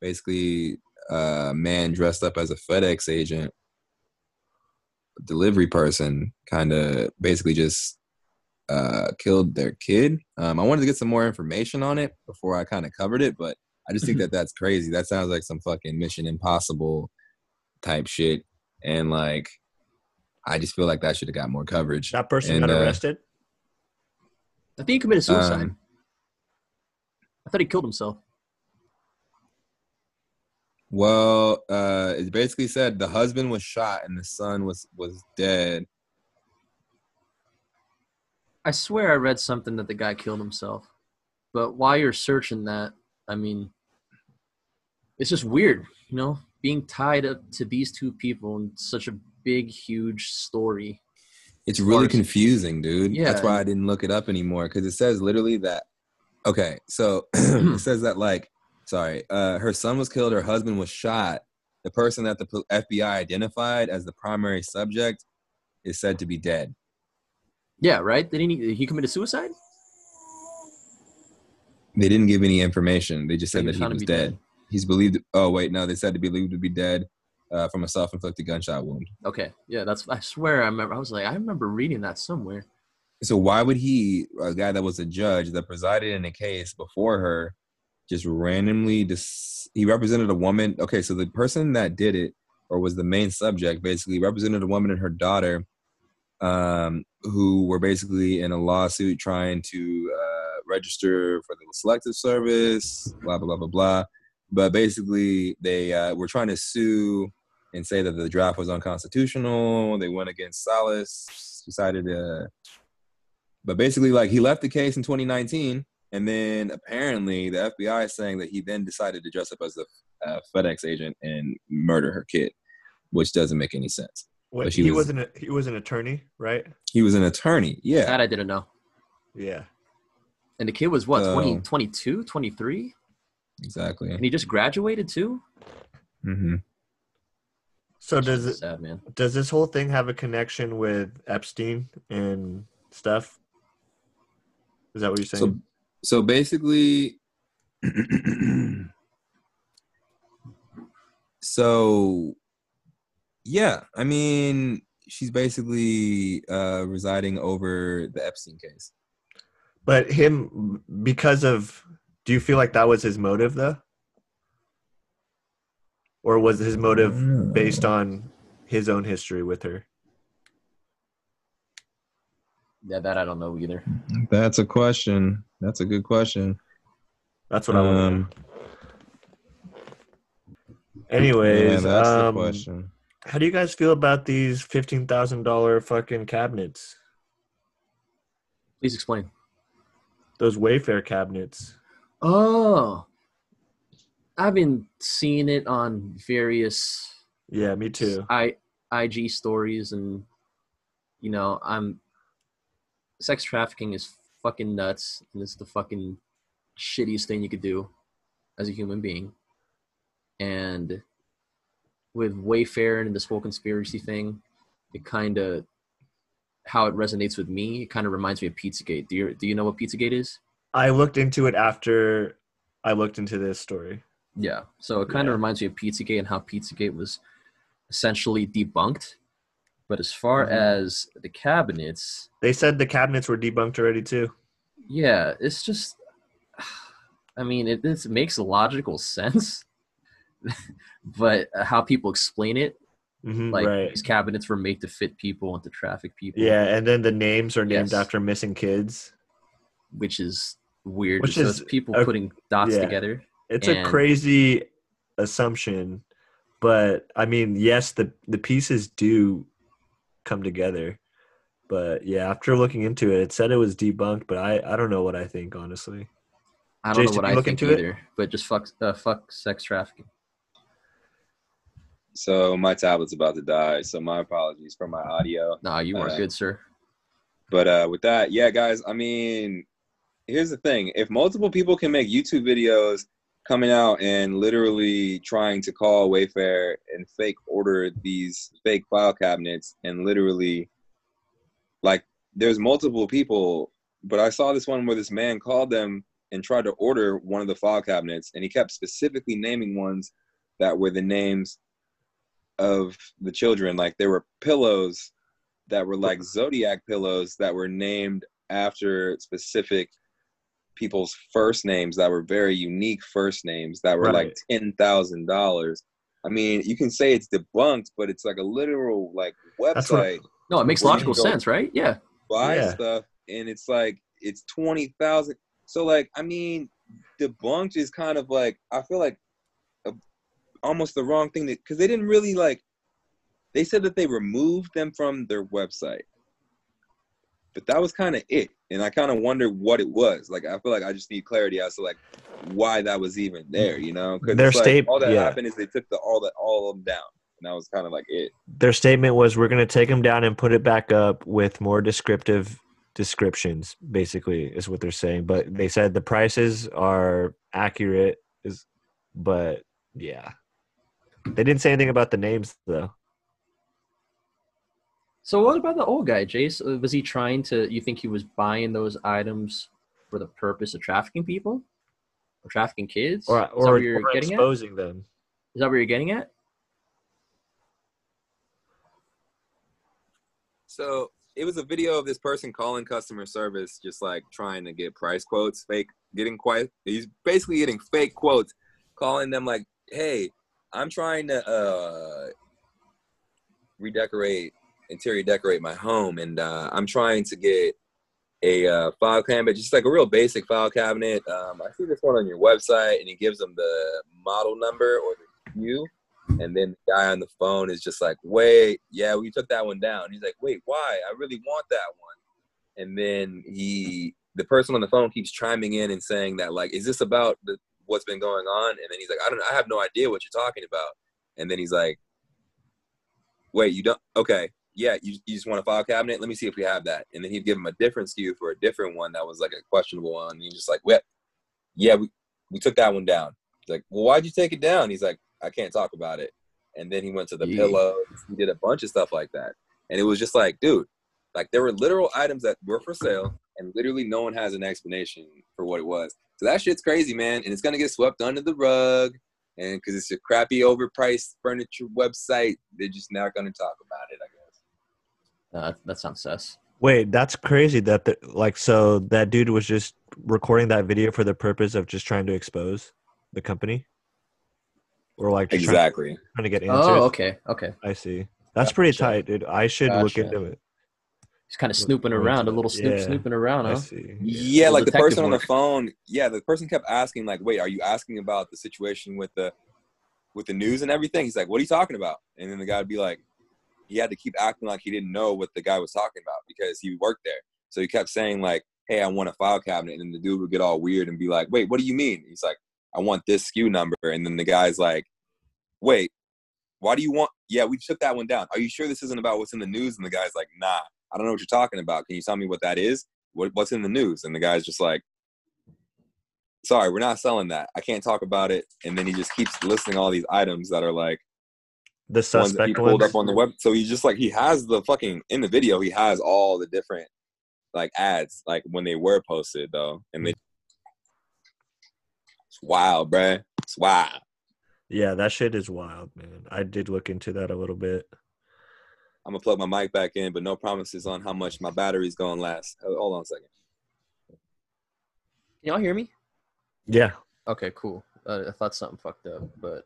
basically, a man dressed up as a FedEx agent, delivery person, kind of basically just uh, killed their kid. Um, I wanted to get some more information on it before I kind of covered it, but I just think [LAUGHS] that that's crazy. That sounds like some fucking Mission Impossible type shit, and like, I just feel like that should have got more coverage. That person And, got uh, arrested. I think he committed suicide. Um, I thought he killed himself. Well, uh, it basically said the husband was shot and the son was was dead. I swear I read something that the guy killed himself. But while you're searching that, I mean, it's just weird, you know, being tied up to these two people in such a big, huge story. It's really confusing, dude. Yeah. That's why I didn't look it up anymore because it says literally that. Okay, so [CLEARS THROAT] it says that like, sorry, uh, her son was killed, her husband was shot. The person that the FBI identified as the primary subject is said to be dead. Yeah, right? Didn't he, he committed suicide? They didn't give any information. They just He said that he was dead. dead. He's believed. Oh wait, no, they said to be believed to be dead uh, from a self-inflicted gunshot wound. Okay, yeah, that's. I swear, I remember. I was like, I remember reading that somewhere. So why would he, a guy that was a judge that presided in a case before her, just randomly dis- he represented a woman? Okay, so the person that did it or was the main subject basically represented a woman and her daughter, um, who were basically in a lawsuit trying to uh, register for the selective service, blah blah blah blah blah. But basically, they uh, were trying to sue and say that the draft was unconstitutional. They went against Salas, decided to but basically like he left the case in 2019 And then apparently the FBI is saying that he then decided to dress up as a uh, FedEx agent and murder her kid, which doesn't make any sense. What, she he was- was, not he was an attorney, right? He was an attorney. Yeah. That I didn't know. Yeah. And the kid was what, So- 20, 22, 23? Exactly. And he just graduated too? Mm-hmm. So does it Sad, man. does this whole thing have a connection with Epstein and stuff? Is that what you're saying? So, so basically, [CLEARS THROAT] so yeah, I mean, she's basically uh, residing over the Epstein case. but him because of do you feel like that was his motive though? Or was his motive based on his own history with her? Yeah, that I don't know either. That's a question. That's a good question. That's what I want. Um, Anyways, yeah, that's um, the question. how do you guys feel about these fifteen thousand dollar fucking cabinets? Please explain. Those Wayfair cabinets. Oh. I've been seeing it on various Yeah, me too. I IG stories and you know, I'm sex trafficking is fucking nuts and it's the fucking shittiest thing you could do as a human being. And with Wayfair and this whole conspiracy thing, it kind of how it resonates with me, it kind of reminds me of Pizzagate. Do you do you know what Pizzagate is? I looked into it after I looked into this story. Yeah. So it kind of Yeah. reminds me of Pizzagate and how Pizzagate was essentially debunked. But as far Mhm. as the cabinets, They said the cabinets were debunked already too. yeah, it's just, I mean, it, this makes logical sense. [LAUGHS] but how people explain it, Mhm, like right. these cabinets were made to fit people and to traffic people. Yeah, and then the names are named Yes. after missing kids. Which is weird. Which so is it's people a- putting dots yeah. together. It's a crazy assumption, but I mean, yes, the the pieces do come together. But yeah, after looking into it, it said it was debunked, but I I don't know what I think honestly. I don't Jason, know what I look think into it? either, but just fuck, uh, fuck sex trafficking. So my tablet's about to die. So my apologies for my audio. Nah, you are Uh, good, sir. But uh, with that, yeah, guys. I mean, here's the thing: if multiple people can make YouTube videos coming out and literally trying to call Wayfair and fake order these fake file cabinets, and literally, like, there's multiple people. But I saw this one where this man called them and tried to order one of the file cabinets, and he kept specifically naming ones that were the names of the children. Like there were pillows that were like zodiac pillows that were named after specific people's first names that were very unique first names that were like ten thousand dollars. I mean, you can say it's debunked, but it's like a literal like That's what- website No, it makes logical sense, right? Yeah. buy Yeah. stuff, and it's like it's twenty thousand. So like, I mean, debunked is kind of like I feel like a, almost the wrong thing that because they didn't really like. They said that they removed them from their website, but that was kind of it, and I kind of wonder what it was. Like, I feel like I just need clarity as to like why that was even there. You know, because Their like, all that yeah. happened is they took the all that all of them down, and that was kind of like it. Their statement was, "We're going to take them down and put it back up with more descriptive descriptions." Basically, is what they're saying. But they said the prices are accurate. Is, but yeah, they didn't say anything about the names though. So what about the old guy, Jayce? Uh, Was he trying to? You think he was buying those items for the purpose of trafficking people, or trafficking kids? Or Is or, you're or getting at? exposing them. Is that what you're getting at? So it was a video of this person calling customer service, just like trying to get price quotes, fake, getting quite. He's basically getting fake quotes, calling them like, "Hey, I'm trying to uh, redecorate, interior decorate my home, and uh, I'm trying to get a uh, file cabinet, just like a real basic file cabinet. Um, I see this one on your website, and he gives them the model number or the SKU. And then the guy on the phone is just like, wait, yeah, we took that one down. He's like, wait, why? I really want that one. And then he the person on the phone keeps chiming in and saying that like, is this about the, what's been going on? And then he's like, I don't, I have no idea what you're talking about. And then he's like, wait, you don't? Okay, yeah, you, you just want a file cabinet? Let me see if we have that. And then he'd give him a different SKU for a different one that was like a questionable one. And he's just like, well, yeah, we, we took that one down. He's like, well, why'd you take it down? He's like, I can't talk about it. And then he went to the Yeah. pillows. He did a bunch of stuff like that. And it was just like, dude, like there were literal items that were for sale, and literally no one has an explanation for what it was. So that shit's crazy, man. And it's gonna get swept under the rug. And because it's a crappy, overpriced furniture website, they're just not gonna talk about it. I guess. Uh, that sounds sus. Wait, that's crazy. That the, like so that dude was just recording that video for the purpose of just trying to expose the company, or like just trying, Exactly. trying to get answers. Oh, okay, okay. I see. That's pretty tight, dude. I should look into it. He's kind of snooping around, a little snoop, Yeah. snooping around, I huh? see. Yeah, Little like the detective person on the phone. Yeah, the person kept asking, like, "Wait, are you asking about the situation with the with the news and everything?" He's like, "What are you talking about?" And then the guy would be like, he had to keep acting like he didn't know what the guy was talking about because he worked there. So he kept saying like, "Hey, I want a file cabinet," and the dude would get all weird and be like, "Wait, what do you mean?" He's like, "I want this SKU number," and then the guy's like, "Wait, why do you want?" Yeah, we took that one down. Are you sure this isn't about what's in the news? And the guy's like, "Nah, I don't know what you're talking about. Can you tell me what that is? What, what's in the news?" And the guy's just like, "Sorry, we're not selling that. I can't talk about it." And then he just keeps listing all these items that are like The ones that he suspect pulled ones. up on the web. So he's just like he has the fucking in the video. He has all the different like ads like when they were posted though, and they. It's wild, bruh. It's wild. Yeah, that shit is wild, man. I did look into that a little bit. I'm gonna plug my mic back in, but no promises on how much my battery's gonna last. Hold hold on a second. Can y'all hear me? Yeah, Okay, cool. Uh, I thought something fucked up, but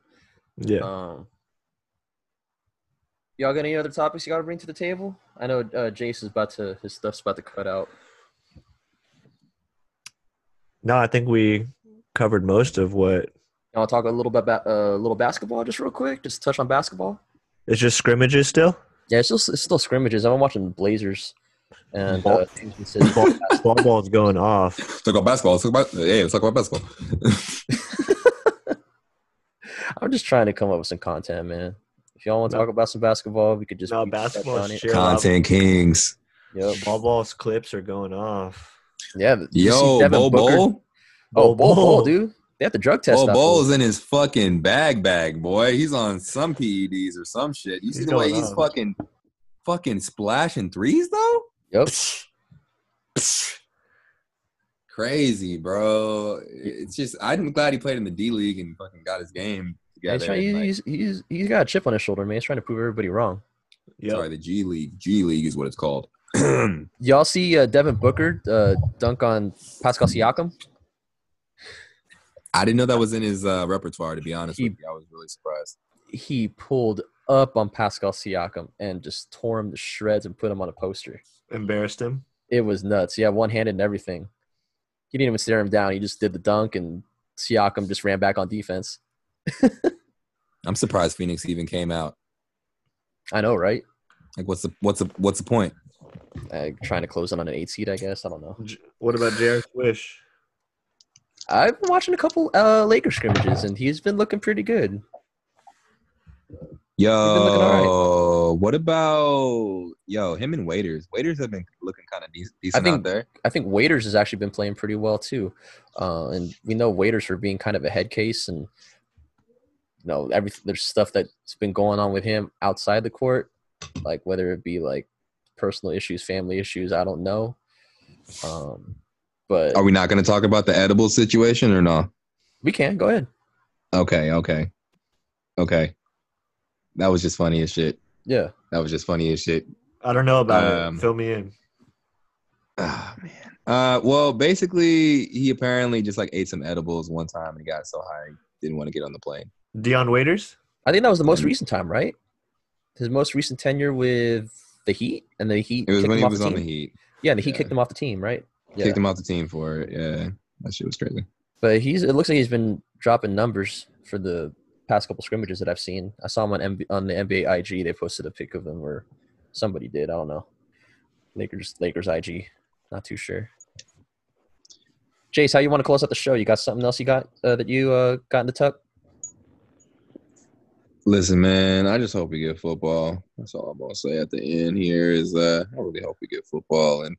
yeah. um, y'all got any other topics you got to bring to the table? I know uh, Jayce is about to his stuff's about to cut out. No, I think we covered most of what. I'll talk a little bit about a uh, little basketball, just real quick. Just touch on basketball. It's just scrimmages still. Yeah, it's still it's still scrimmages. I'm watching Blazers, and Ball- uh, Kingston says ball- Ball ball's going off. Let's [LAUGHS] talk about basketball. Let's talk about hey, let's talk about basketball. [LAUGHS] [LAUGHS] I'm just trying to come up with some content, man. If y'all want to No. talk about some basketball, we could just No, we basketball on it. Um, Content kings. Yep. Ball ball's clips are going off. Yeah. but you see Yo, Devin Bo Oh, Bol Bol Bol, Bol. dude. They have the drug test. Bo out Bowl's in his fucking bag bag, boy. He's on some PEDs or some shit. You see He's the way going he's on. fucking fucking splashing threes though? Yep. Crazy, bro. It's just I'm glad he played in the D League and fucking got his game Yeah, he's, trying, and, like- he's, he's, he's got a chip on his shoulder, man. He's trying to prove everybody wrong. Yep. Sorry, the G League. G League is what it's called. [CLEARS THROAT] Y'all see uh, Devin Booker uh, dunk on Pascal Siakam? I didn't know that was in his uh, repertoire. To be honest He- with you, I was really surprised. He pulled up on Pascal Siakam and just tore him to shreds and put him on a poster. Embarrassed him. It was nuts. Yeah, one handed and everything. He didn't even stare him down. He just did the dunk, and Siakam just ran back on defense. [LAUGHS] I'm surprised Phoenix even came out. I know, right? Like, what's the what's the what's the point? Uh, trying to close in on an eight seed, I guess. I don't know. What about J.R. Swish? I've been watching a couple uh, Laker scrimmages, and he's been looking pretty good. been looking all Yo, what about yo him and Waiters? Waiters have been looking kind of de- decent think- out there. I think Waiters has actually been playing pretty well too, uh, and we know Waiters for being kind of a head case, and you know everything. There's stuff that's been going on with him outside the court, like whether it be like personal issues, family issues. I don't know, um, but Are we not going to talk about the edible situation or no? we can go ahead. Okay, okay, okay. That was just funny as shit. Yeah, That was just funny as shit. I don't know about Um, it. Fill me in. Oh man. Uh, well, basically, he apparently just like ate some edibles one time and got so high he didn't want to get on the plane. Dion Waiters. I think that was the most recent time, right? His most recent tenure with the Heat, and the Heat It was kicked when him he off was the on team. the Heat. Yeah, the Heat Yeah. kicked him off the team, right? Yeah. Kicked him off the team for it. Yeah, that shit was crazy. But he's it looks like he's been dropping numbers for the past couple scrimmages that I've seen. I saw him on MB, on the NBA IG. They posted a pic of him, or somebody did. I don't know. Lakers Lakers IG. Not too sure. Jayce, how you want to close out the show? You got something else you got uh, that you uh, got in the tuck? Listen, man, I just hope we get football. That's all I'm gonna say at the end here is uh I really hope we get football and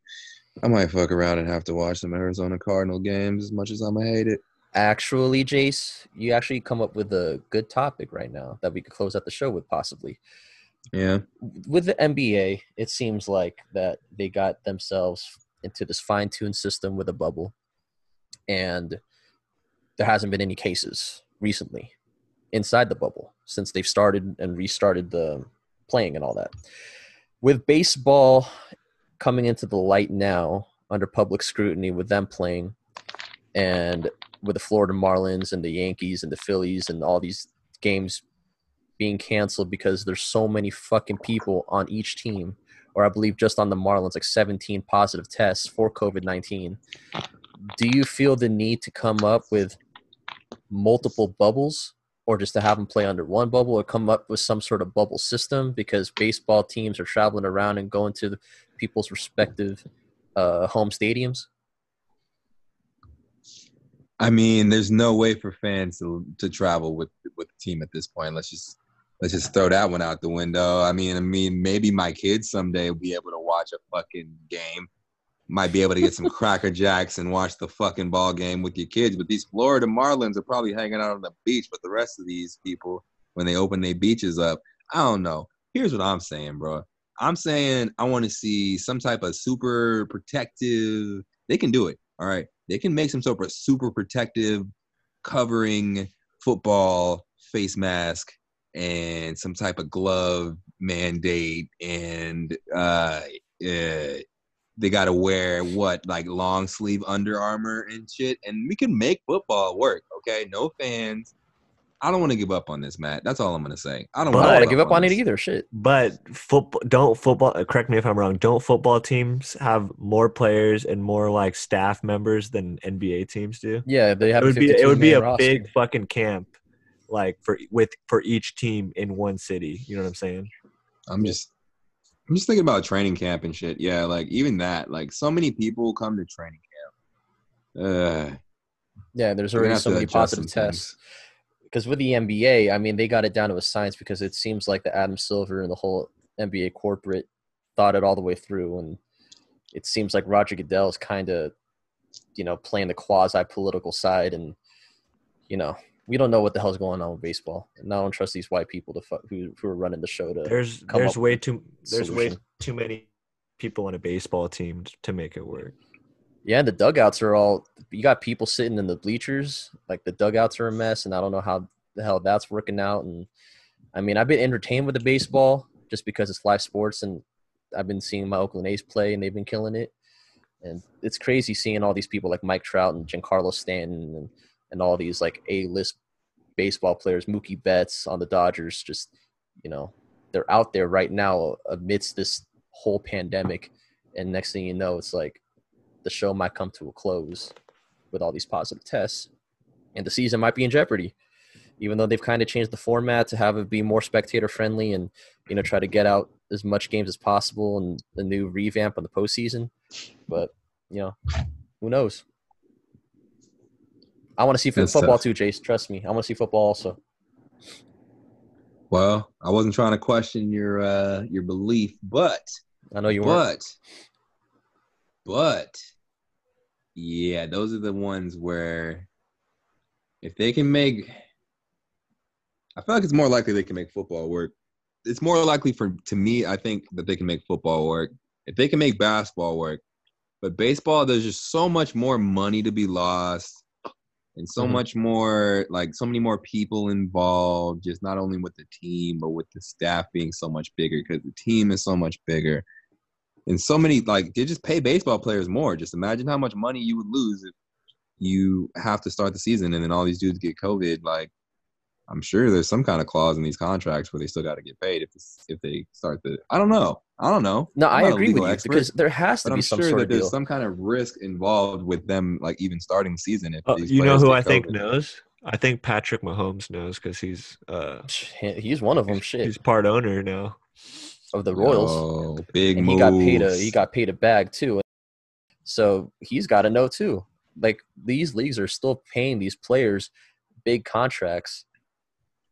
I might fuck around and have to watch some Arizona Cardinal games as much as I'm gonna hate it. Actually, Jayce, you actually come up with a good topic right now that we could close out the show with possibly. Yeah. With the NBA, it seems like that they got themselves into this fine-tuned system with a bubble, and there hasn't been any cases recently inside the bubble since they've started and restarted the playing and all that. With baseball coming into the light now under public scrutiny with them playing and with the Florida Marlins and the Yankees and the Phillies and all these games being canceled because there's so many fucking people on each team or I believe just on the Marlins like 17 positive tests for COVID-19. Do you feel the need to come up with multiple bubbles or just to have them play under one bubble or come up with some sort of bubble system because baseball teams are traveling around and going to the people's respective uh, home stadiums? I mean, there's no way for fans to to travel with with the team at this point. Let's just let's just throw that one out the window. I mean, I mean, maybe my kids someday will be able to watch a fucking game. Might be able to get some cracker jacks and watch the fucking ball game with your kids. But these Florida Marlins are probably hanging out on the beach with the rest of these people when they open their beaches up. I don't know. Here's what I'm saying, bro. I'm saying I want to see some type of super protective. They can do it. All right. They can make some sort of super protective covering football face mask and some type of glove mandate and uh, uh they got to wear what like long sleeve Under Armour and shit and we can make football work okay no fans I don't want to give up on this, Matt. That's all I'm gonna say. I don't I But- don't want want to give up on it either. Shit. But football don't football correct me if I'm wrong. Don't football teams have more players and more like staff members than NBA teams do? Yeah, they have It would be it would be a roster. big fucking camp like for with for each team in one city. You know what I'm saying? I'm just I'm just thinking about training camp and shit. Yeah, like even that, like so many people come to training camp. Uh, Yeah, there's already so many positive tests. Because with the NBA, I mean, they got it down to a science because it seems like the Adam Silver and the whole NBA corporate thought it all the way through, and it seems like Roger Goodell is kind of, you know, playing the quasi political side, and you know, we don't know what the hell's going on with baseball, and I don't trust these white people to fu- who who are running the show to. There's there's way too there's way too many people on a baseball team to make it work. Yeah, and the dugouts are all you got people sitting in the bleachers. Like the dugouts are a mess, and I don't know how the hell that's working out. And I mean, I've been entertained with the baseball just because it's live sports, and I've been seeing my Oakland A's play, and they've been killing it. And it's crazy seeing all these people like Mike Trout and Giancarlo Stanton and, and all these like A-list baseball players, Mookie Betts on the Dodgers. Just you know, they're out there right now amidst this whole pandemic, and next thing you know, it's like the show might come to a close with all these positive tests, and the season might be in jeopardy. Even though they've kind of changed the format to have it be more spectator friendly and you know try to get out as much games as possible and the new revamp on the postseason, but you know who knows. I want to see That's football tough. too, Jayce. Trust me, I want to see football also. well, I wasn't trying to question your uh your belief, but I know you weren't. but but yeah, those are the ones where if they can make I feel like it's more likely they can make football work. It's more likely for to me, I think that they can make football work. If they can make basketball work. But baseball, there's just so much more money to be lost and so Mhm. much more like so many more people involved, just not only with the team, but with the staff being so much bigger because the team is so much bigger and so many like they just pay baseball players more. Just imagine how much money you would lose if you have to start the season and then all these dudes get COVID. Like, I'm sure there's some kind of clause in these contracts where they still got to get paid if if they start the. I don't know. I don't know. No, I'm I agree with legal you expert, because there has to but be I'm some sure sort that of there's deal. some kind of risk involved with them, like even starting the season. If Oh, these you know who get I think knows? I think Patrick Mahomes knows because he's uh He's one of them. Shit he's part owner now. of the Royals. Oh, big and he got paid a he got paid a bag too. So he's got to know too. like these leagues are still paying these players big contracts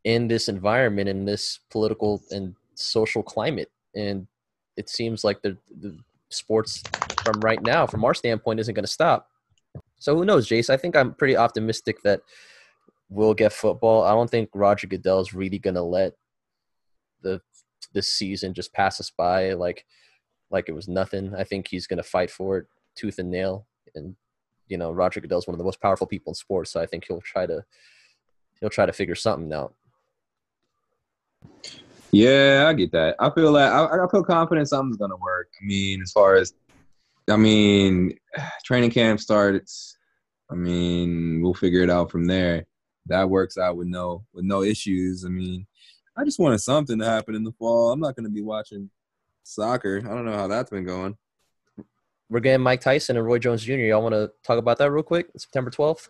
in this environment in this political and social climate and it seems like the, the sports from right now from our standpoint isn't going to stop. So who knows Jayce? I think i'm pretty optimistic that we'll get football. I don't think roger goodell is really going to let the this season just pass us by like like it was nothing. I think he's going to fight for it tooth and nail. And you know roger goodell's one of the most powerful people in sports so i think he'll try to he'll try to figure something out Yeah, I get that. I feel like I, I feel confident something's gonna work. I mean, as far as I mean, [SIGHS] training camp starts. I mean, we'll figure it out from there. That works out with no with no issues. I mean, I just wanted something to happen in the fall. I'm not gonna be watching soccer. I don't know how that's been going. we're getting mike tyson and roy jones jr y'all want to talk about that real quick september 12th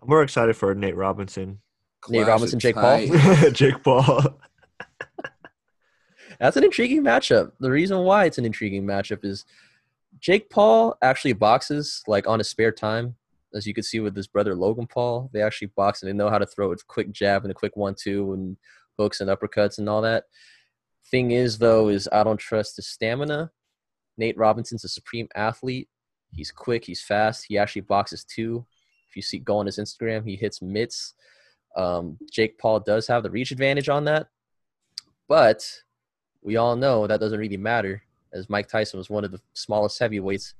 I'm more excited for Nate Robinson. Nate Robinson, Jake Paul? [LAUGHS] Jake Paul. [LAUGHS] That's an intriguing matchup. The reason why it's an intriguing matchup is Jake Paul actually boxes like on his spare time, as you can see with his brother Logan Paul. They actually box and they know how to throw a quick jab and a quick one-two and hooks and uppercuts and all that. Thing is, though, is I don't trust his stamina. Nate Robinson's a supreme athlete. He's quick. He's fast. He actually boxes too. If you see go on his Instagram, he hits mitts. Um, Jake Paul does have the reach advantage on that, but we all know that doesn't really matter, as Mike Tyson was one of the smallest heavyweights,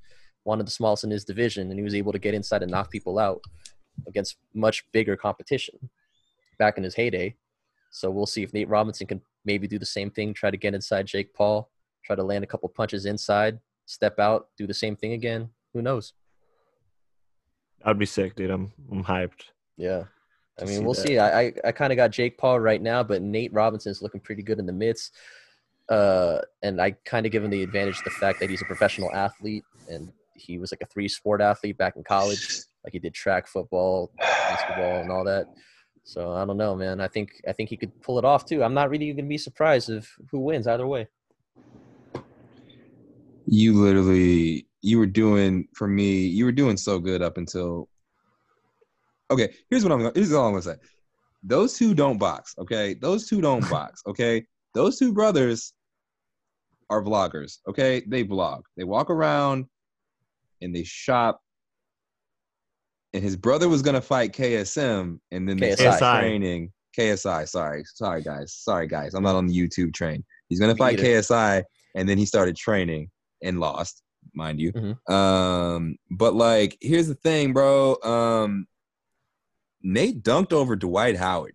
one of the smallest in his division, and he was able to get inside and knock people out against much bigger competition back in his heyday. So we'll see if Nate Robinson can maybe do the same thing, try to get inside Jake Paul, try to land a couple punches inside, step out, do the same thing again. Who knows? I'd be sick, dude. I'm I'm hyped. Yeah. I mean, see we'll that. see. I I, I kind of got Jake Paul right now, but Nate Robinson's looking pretty good in the midst. Uh, and I kind of give him the advantage of the fact that he's a professional athlete and he was like a three sport athlete back in college. Like he did track, football, basketball, and all that. So I don't know, man. I think I think he could pull it off too. I'm not really gonna be surprised if who wins either way. You literally you were doing for me. You were doing so good up until. Okay, here's what I'm. gonna Here's all I'm gonna say. Those two don't box. Okay, those two don't [LAUGHS] box. Okay, those two brothers are vloggers. Okay, they vlog. They walk around and they shop. And his brother was gonna fight KSM, and then they KSI. started training. KSI, sorry, sorry guys, sorry guys, I'm not on the YouTube train. He's gonna Me fight either. KSI, and then he started training and lost, mind you. Mhm. Um, but like, here's the thing, bro. Um, Nate dunked over Dwight Howard.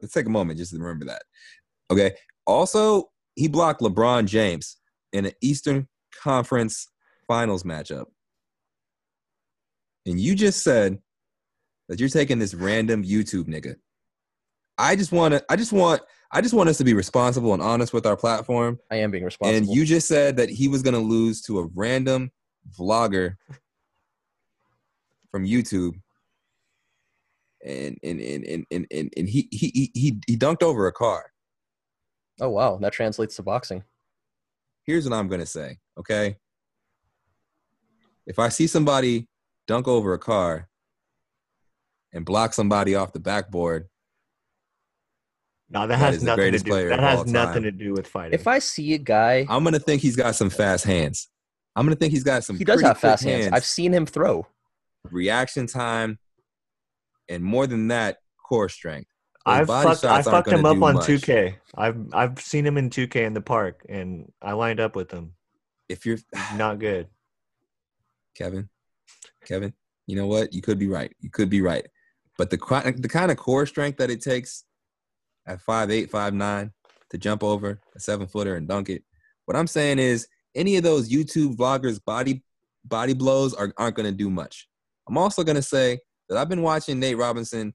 Let's take a moment just to remember that. Okay. Also, he blocked LeBron James in an Eastern Conference Finals matchup. And you just said that you're taking this random YouTube nigga. I just want to. I just want. I just want us to be responsible and honest with our platform. I am being responsible. And you just said that he was going to lose to a random vlogger from YouTube. And and and and and, and, and he, he he he he dunked over a car. oh wow, that translates to boxing. Here's what I'm going to say, okay? If I see somebody dunk over a car and block somebody off the backboard, No, that That has is the nothing to do. player That has nothing time. to do with fighting. If I see a guy, I'm going to think he's got some fast hands. I'm going to think he's got some he does pretty have fast quick hands. I've seen him throw. Reaction time, and more than that, core strength. Those I've fucked, I fucked him up on much. 2K. I've I've seen him in 2K in the park, and I lined up with him. If you're [SIGHS] Not good. Kevin, Kevin, you know what? You could be right. You could be right. But the the kind of core strength that it takes at five eight, five nine to jump over a seven footer and dunk it. What I'm saying is, any of those YouTube vloggers body body blows are, aren't going to do much. I'm also going to say that I've been watching Nate Robinson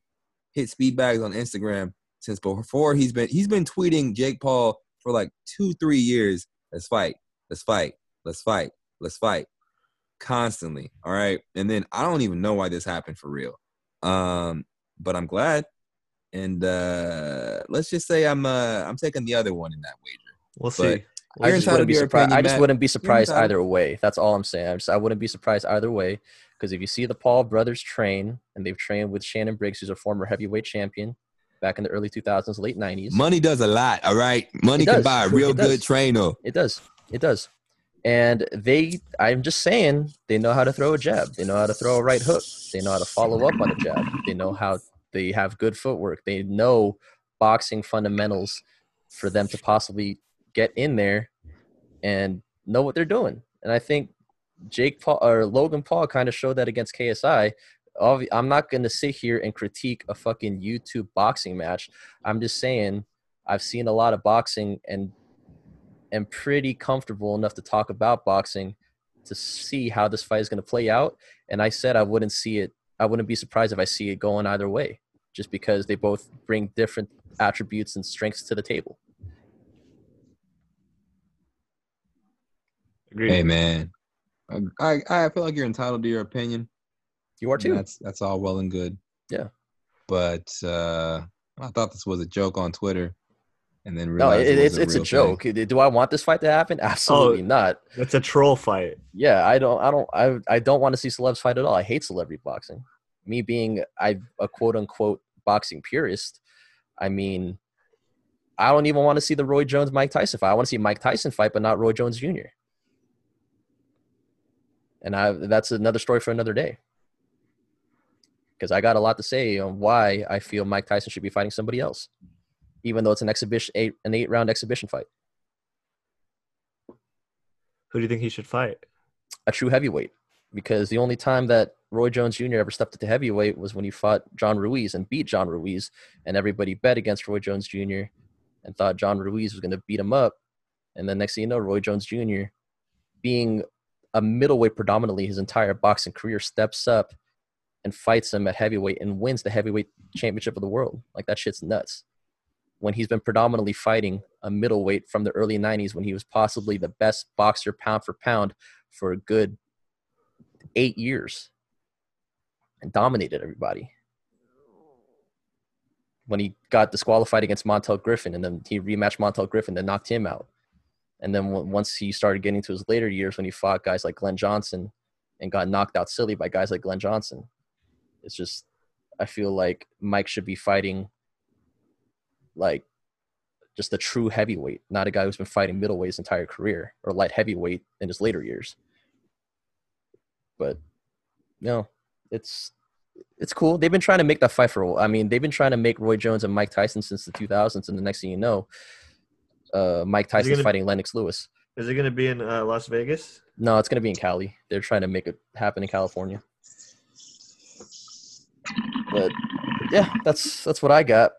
hit speed bags on Instagram since before he's been he's been tweeting Jake Paul for like two three years. Let's fight. Let's fight. Let's fight. Let's fight. Constantly. All right. And then I don't even know why this happened for real. Um, but I'm glad. And uh let's just say I'm uh I'm taking the other one in that wager. We'll But see. I just wouldn't be to your surprised. opinion, I just wouldn't be surprised either way. That's all I'm saying. I, just, I wouldn't be surprised either way because if you see the Paul brothers train and they've trained with Shannon Briggs, who's a former heavyweight champion back in the early 2000s, late 90s. Money does a lot. All right, money can buy a real good trainer. It does. It does. And they, I'm just saying, they know how to throw a jab. They know how to throw a right hook. They know how to follow up on a jab. They know how they have good footwork. They know boxing fundamentals for them to possibly get in there and know what they're doing. And I think Jake Paul or Logan Paul kind of showed that against KSI. I'm not going to sit here and critique a fucking YouTube boxing match. I'm just saying I've seen a lot of boxing and am pretty comfortable enough to talk about boxing to see how this fight is going to play out. And I said I wouldn't see it. I wouldn't be surprised if I see it going either way, just because they both bring different attributes and strengths to the table. Agreed. Hey man, I I feel like you're entitled to your opinion. You are and too. That's that's all well and good. Yeah. But uh I thought this was a joke on Twitter, and then No, realized it, it it's was it's a real joke. Do I want this fight to happen? [LAUGHS] Absolutely Oh. not. That's a troll fight. Yeah, I don't. I don't. I I don't want to see celebs fight at all. I hate celebrity boxing. Me being I a quote unquote boxing purist. I mean, I don't even want to see the Roy Jones Mike Tyson fight. I want to see Mike Tyson fight, but not Roy Jones Jr. And I that's another story for another day. Because I got a lot to say on why I feel Mike Tyson should be fighting somebody else, even though it's an exhibition, eight, an eight round exhibition fight, Who do you think he should fight? a true heavyweight. Because the only time that Roy Jones Jr. ever stepped into heavyweight was when he fought John Ruiz and beat John Ruiz, and everybody bet against Roy Jones Jr. and thought John Ruiz was going to beat him up. And then next thing you know, Roy Jones Jr., being a middleweight predominantly his entire boxing career, steps up and fights him at heavyweight and wins the heavyweight championship of the world. Like that shit's nuts. When he's been predominantly fighting a middleweight from the early 90s when he was possibly the best boxer pound for pound for a good eight years and dominated everybody. When he got disqualified against Montel Griffin, and then he rematched Montel Griffin, and knocked him out. And then w- once he started getting to his later years, when he fought guys like Glenn Johnson and got knocked out silly by guys like Glenn Johnson, it's just I feel like Mike should be fighting like just a true heavyweight, not a guy who's been fighting middleweight his entire career or light heavyweight in his later years. But no, it's it's cool. They've been trying to make that fight for. I mean, they've been trying to make Roy Jones and Mike Tyson since the 2000s, and the next thing you know, uh, Mike Tyson's gonna- fighting Lennox Lewis. Is it going to be in uh, Las Vegas? No, it's gonna be in Cali. They're trying to make it happen in California. But yeah, that's that's what I got.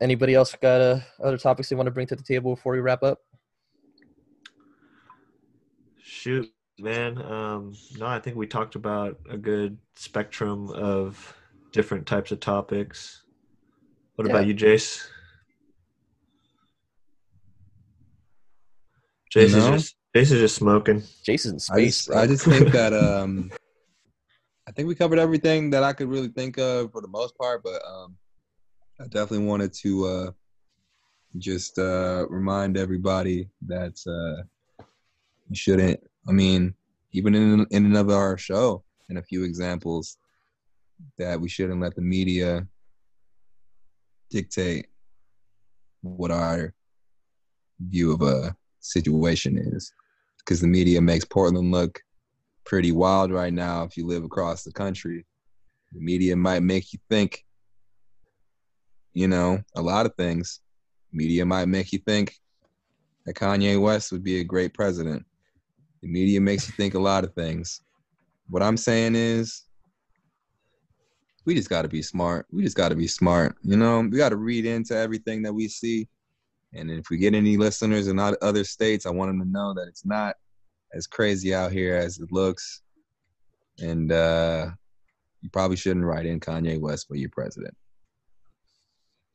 Anybody else got uh, other topics they want to bring to the table before we wrap up? Shoot, man. Um, no, I think we talked about a good spectrum of different types of topics. What about you, Jayce? Jayce No. is just Jayce is just smoking. Jason's in I space. just. I just think that [LAUGHS] um, I think we covered everything that I could really think of for the most part, but um, I definitely wanted to uh, just uh, remind everybody that uh, you shouldn't. I mean, even in in and of our show, and a few examples that we shouldn't let the media dictate what our view of a situation is because the media makes Portland look pretty wild right now. If you live across the country, the media might make you think, you know, a lot of things. Media might make you think that Kanye West would be a great president. The media makes you think a lot of things. What I'm saying is, we just got to be smart. We just got to be smart. You know, we got to read into everything that we see. And if we get any listeners in other states, I want them to know that it's not as crazy out here as it looks. And uh, you probably shouldn't write in Kanye West for your president.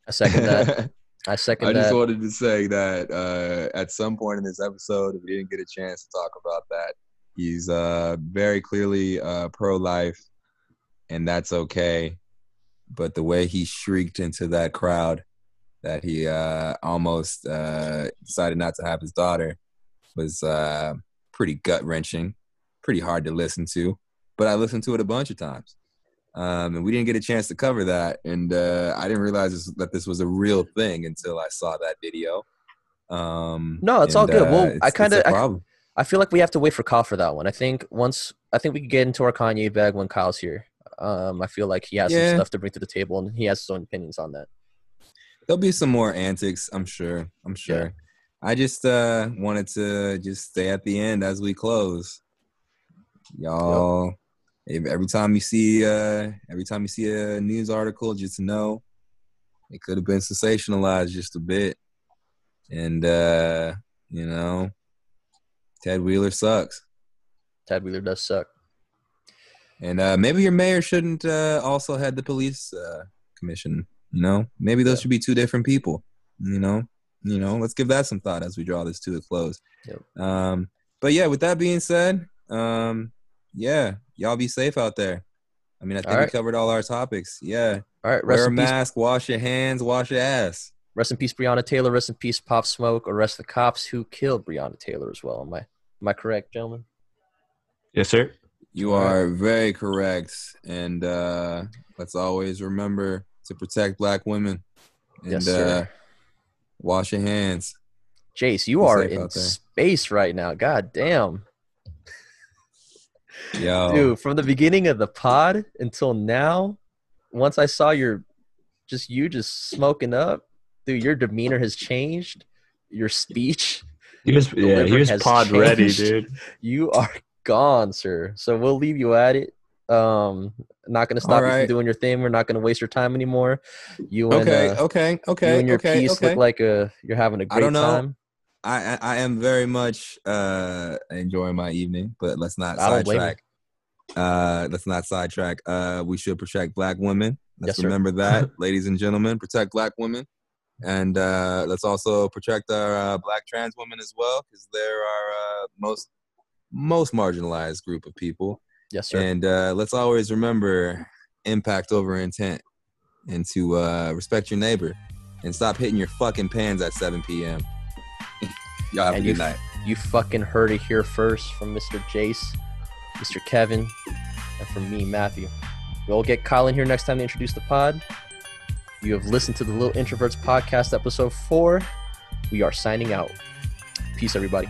I second that. [LAUGHS] I second I just that. wanted to say that uh, at some point in this episode, if we didn't get a chance to talk about that, he's uh, very clearly uh, pro life, and that's okay. But the way he shrieked into that crowd that he uh, almost uh, decided not to have his daughter, was uh, pretty gut wrenching, pretty hard to listen to. But I listened to it a bunch of times, um, and we didn't get a chance to cover that. And uh, I didn't realize this, that this was a real thing until I saw that video. Um, No, it's all good. uh, Well, I it's- it's kinda- a I- problem. I feel like we have to wait for Kyle for that one. I think once I think we can get into our Kanye bag when Kyle's here. Um, I feel like he has Yeah. some stuff to bring to the table, and he has his own opinions on that. There'll be some more antics, I'm sure. I'm sure. I just uh wanted to just stay at the end as we close. Y'all if- every time you see uh every time you see a news article, just know it could have been sensationalized just a bit. And uh, you know, Ted Wheeler sucks. Ted Wheeler does suck. And uh maybe your mayor shouldn't uh also head the police uh commission. You know, maybe those Yeah. should be two different people. You know, you know, let's give that some thought as we draw this to a close. Yep. Um, but yeah, with that being said, um, yeah, y'all be safe out there. I mean, I think All we covered all our topics. Yeah, All right, rest wear a in peace. mask, wash your hands, wash your ass. Rest in peace, Breonna Taylor. Rest in peace, Pop Smoke. Arrest the cops who killed Breonna Taylor as well. Am I am I correct, gentlemen? Yes, sir. You All right. are very correct, and uh, let's always remember to protect Black women. And Yes, uh, sir. wash your hands. Jayce, you be are in space right now. God damn. Yo, Dude, from the beginning of the pod until now, once I saw your just you just smoking up, dude, your demeanor has changed. Your speech, He was yeah, he was has pod ready, dude. [LAUGHS] you are gone, sir. So we'll leave you at it. Um, not gonna stop you from doing your thing. We're not gonna waste your time anymore. You and okay, uh, okay, okay, you and your okay, piece okay. look like a you're having a great don't know. time. I, I I am very much uh enjoying my evening, but let's not I don't blame you. sidetrack. Uh, let's not sidetrack. Uh, we should protect Black women. Let's Yes, remember [LAUGHS] that, ladies and gentlemen. Protect Black women, and uh, let's also protect our uh, Black trans women as well, because they're our uh, most most marginalized group of people. Yes, sir. And uh, let's always remember impact over intent, and to uh, respect your neighbor, and stop hitting your fucking pans at 7 p.m. [LAUGHS] Y'all have And a you good night. You fucking heard it here first from Mr. Jayce, Mr. Kevin, and from me, Matthew. We'll get Kyle in here next time to introduce the pod. You have listened to the Little Introverts podcast, episode four. We are signing out. Peace, everybody.